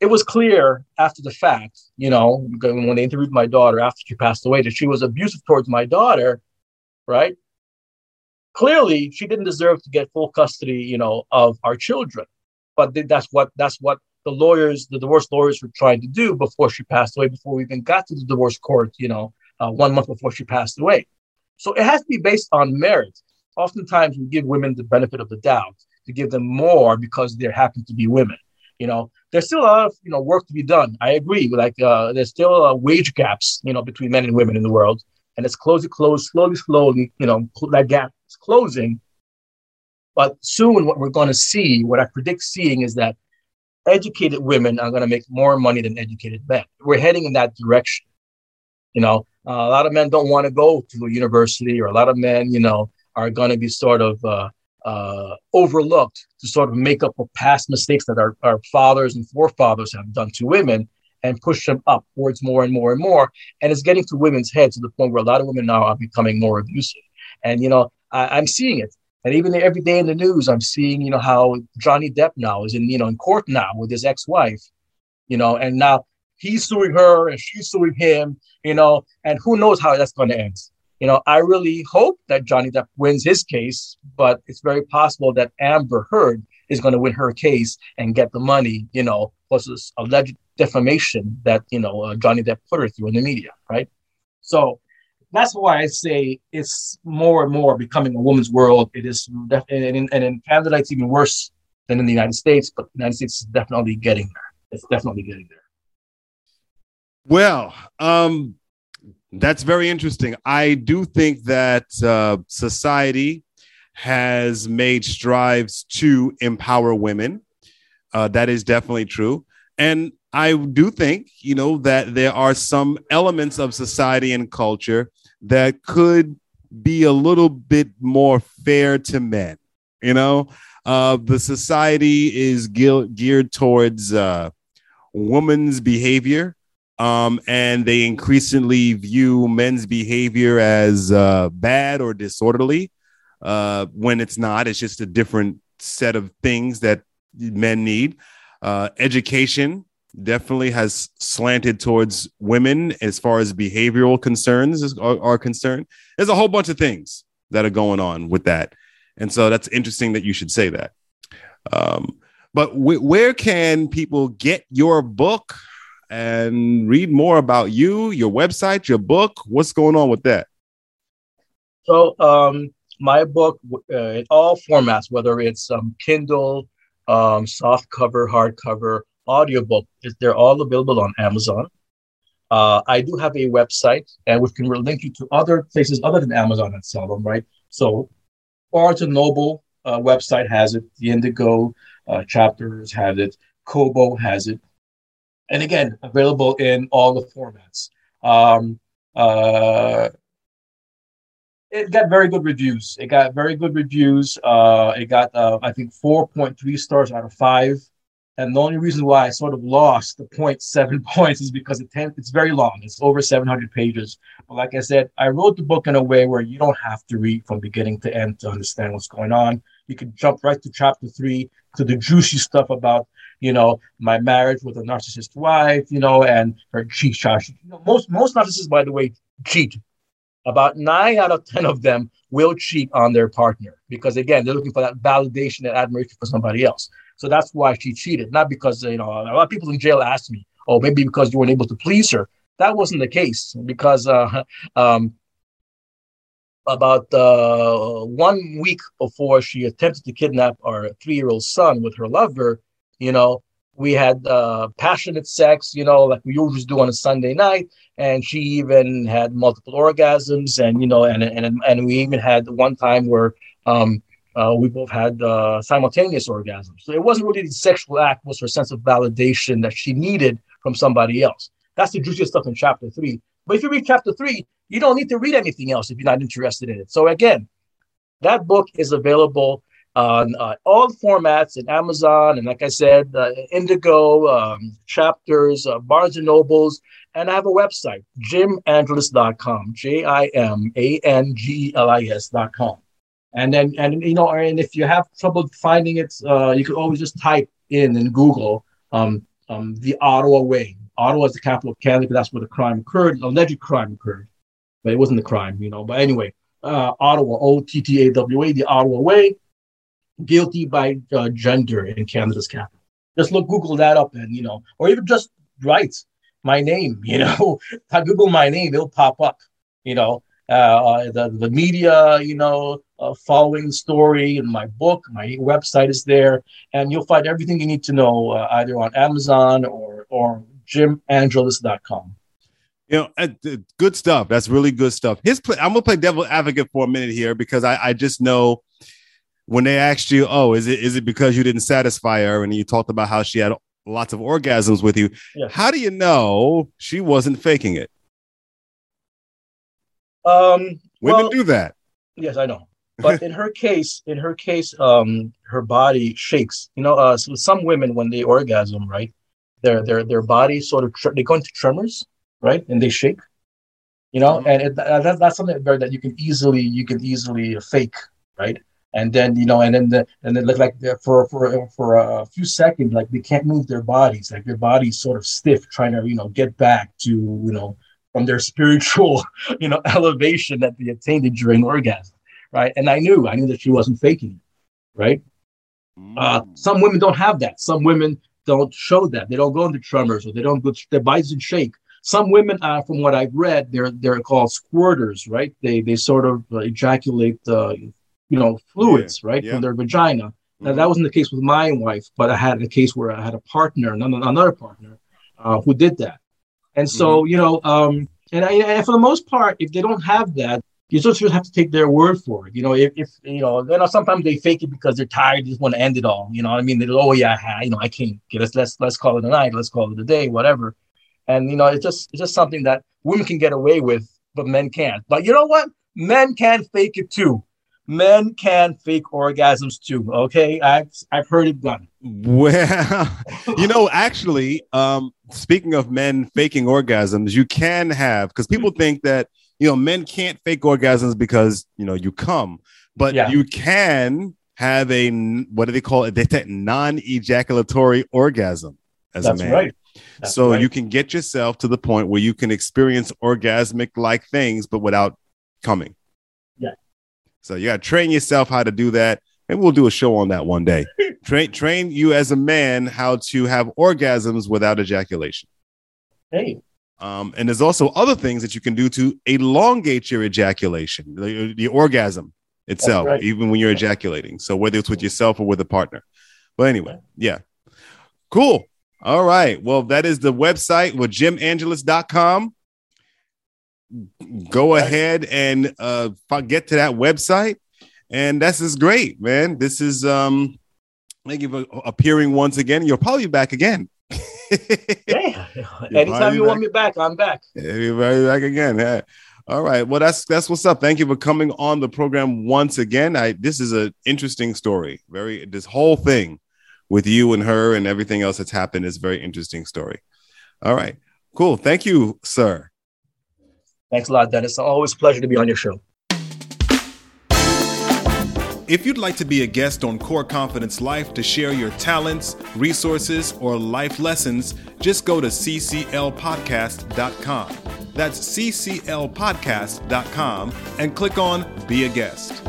it was clear after the fact, you know, when they interviewed my daughter after she passed away, that she was abusive towards my daughter, right? Clearly, she didn't deserve to get full custody, you know, of our children. But that's what that's what the lawyers, the divorce lawyers, were trying to do before she passed away. Before we even got to the divorce court, you know, uh, one month before she passed away. So it has to be based on merit. Oftentimes, we give women the benefit of the doubt to give them more because they happen to be women. You know, there's still a lot of you know work to be done. I agree. Like uh, there's still uh, wage gaps, you know, between men and women in the world, and it's closing, close, slowly, slowly. You know, that gap is closing. But soon, what we're going to see, what I predict seeing, is that educated women are going to make more money than educated men. We're heading in that direction. You know, uh, a lot of men don't want to go to a university, or a lot of men, you know, are going to be sort of uh, uh, overlooked to sort of make up for past mistakes that our, our fathers and forefathers have done to women and push them upwards more and more and more. And it's getting to women's heads to the point where a lot of women now are becoming more abusive. And, you know, I, I'm seeing it. And even every day in the news, I'm seeing, you know, how Johnny Depp now is in, you know, in court now with his ex-wife, you know, and now he's suing her and she's suing him, you know, and who knows how that's going to end you know, I really hope that Johnny Depp wins his case, but it's very possible that Amber Heard is going to win her case and get the money, you know, plus this alleged defamation that, you know, uh, Johnny Depp put her through in the media, right? So that's why I say it's more and more becoming a woman's world. It is, def- and, in, and in Canada, it's even worse than in the United States, but the United States is definitely getting there. It's definitely getting there. Well, um, that's very interesting. I do think that uh, society has made strides to empower women. Uh, that is definitely true. And I do think, you know, that there are some elements of society and culture that could be a little bit more fair to men. You know, uh, the society is ge- geared towards uh, woman's behavior um, and they increasingly view men's behavior as uh, bad or disorderly uh, when it's not. It's just a different set of things that men need. Uh, education definitely has slanted towards women as far as behavioral concerns are, are concerned. There's a whole bunch of things that are going on with that. And so that's interesting that you should say that. Um, but w- where can people get your book? and read more about you, your website, your book. What's going on with that? So, um, my book uh, in all formats, whether it's um, Kindle, um, soft cover, hardcover, audiobook, is they're all available on Amazon. Uh, I do have a website, and we can link you to other places other than Amazon that sell them, right? So, Barnes and Noble uh, website has it. The Indigo uh, chapters has it. Kobo has it and again available in all the formats. Um, uh, it got very good reviews. It got very good reviews. Uh, it got uh, I think 4.3 stars out of five. And the only reason why I sort of lost the 0.7 points is because it it's very long. It's over 700 pages. But like I said, I wrote the book in a way where you don't have to read from beginning to end to understand what's going on. You can jump right to chapter three to the juicy stuff about you know, my marriage with a narcissist wife, you know, and her cheat shot. You know, most most narcissists, by the way, cheat. About nine out of ten of them will cheat on their partner because again, they're looking for that validation and admiration for somebody else. So that's why she cheated, not because you know a lot of people in jail asked me, "Oh, maybe because you weren't able to please her." That wasn't the case because uh, um, about uh, one week before she attempted to kidnap our three-year-old son with her lover, you know, we had uh, passionate sex, you know, like we usually do on a Sunday night. And she even had multiple orgasms, and you know, and and and we even had one time where um, uh, we both had uh, simultaneous orgasms. So it wasn't really the sexual act; was her sense of validation that she needed from somebody else. That's the juiciest stuff in chapter three. But if you read chapter three, you don't need to read anything else if you're not interested in it. So again, that book is available on uh, all formats in Amazon and, like I said, uh, Indigo, um, Chapters, uh, Barnes and Nobles, and I have a website, jimangelis.com, J I M A N G E L I S.com. And then, and you know, and if you have trouble finding it, uh, you can always just type in in Google um, um, the Ottawa Way. Ottawa is the capital of Canada. But that's where the crime occurred, alleged crime occurred, but it wasn't the crime, you know. But anyway, uh, Ottawa, O T T A W A, the Ottawa Way, guilty by uh, gender in Canada's capital. Just look, Google that up, and you know, or even just write my name. You know, I Google my name, it'll pop up. You know, uh, the the media, you know, uh, following the story in my book. My website is there, and you'll find everything you need to know uh, either on Amazon or or jimangelis.com. You know, uh, good stuff. That's really good stuff. His play, I'm gonna play devil advocate for a minute here because I, I just know when they asked you, oh, is it is it because you didn't satisfy her, and you talked about how she had lots of orgasms with you. Yes. How do you know she wasn't faking it? Um, women well, do that. Yes, I know. But in her case, in her case, um, her body shakes. You know, uh, so some women when they orgasm, right, their their their body sort of tr- they go into tremors right? And they shake, you know, mm-hmm. and it, that, that's something very that you can easily you can easily fake, right? And then you know, and then the and then look like for for for a few seconds, like they can't move their bodies, like their body's sort of stiff, trying to you know get back to you know from their spiritual you know elevation that they attained during orgasm, right? And I knew I knew that she wasn't faking, it, right? Uh, mm. some women don't have that. Some women don't show that. They don't go into tremors or they don't go. Their bodies don't shake. Some women, uh, from what I've read, they're they're called squirters, right? They they sort of uh, ejaculate, uh, you know, fluids, yeah, right, yeah. from their vagina. Mm-hmm. Now that wasn't the case with my wife, but I had a case where I had a partner, another partner, uh, who did that. And so, mm-hmm. you know, um, and, I, and for the most part, if they don't have that, you just have to take their word for it. You know, if, if you know, you know, sometimes they fake it because they're tired, they just want to end it all. You know, I mean, They're oh yeah, you know, I can't. get let's let's let's call it a night, let's call it a day, whatever. And you know, it's just it's just something that women can get away with, but men can't. But you know what? Men can fake it too. Men can fake orgasms too. Okay, I've I've heard it done. Well, you know, actually, um, speaking of men faking orgasms, you can have because people think that you know men can't fake orgasms because you know you come, but yeah. you can have a what do they call it? They take non-ejaculatory orgasm as That's a man. Right. That's so right. you can get yourself to the point where you can experience orgasmic like things, but without coming. Yeah. So you got to train yourself how to do that. And we'll do a show on that one day. train train you as a man how to have orgasms without ejaculation. Hey. Um, and there's also other things that you can do to elongate your ejaculation, the, the orgasm itself, right. even when you're ejaculating. So whether it's with yourself or with a partner. But anyway, yeah. Cool. All right. Well, that is the website with jimangelis.com. Go ahead and uh, get to that website. And this is great, man. This is um thank you for appearing once again. You'll probably be back again. Yeah. Anytime you back. want me back, I'm back. You're back again. Yeah. All right. Well, that's that's what's up. Thank you for coming on the program once again. I this is an interesting story. Very this whole thing with you and her and everything else that's happened is a very interesting story. All right. Cool. Thank you, sir. Thanks a lot, Dennis. Always a pleasure to be on your show. If you'd like to be a guest on Core Confidence Life to share your talents, resources, or life lessons, just go to cclpodcast.com. That's cclpodcast.com and click on Be a Guest.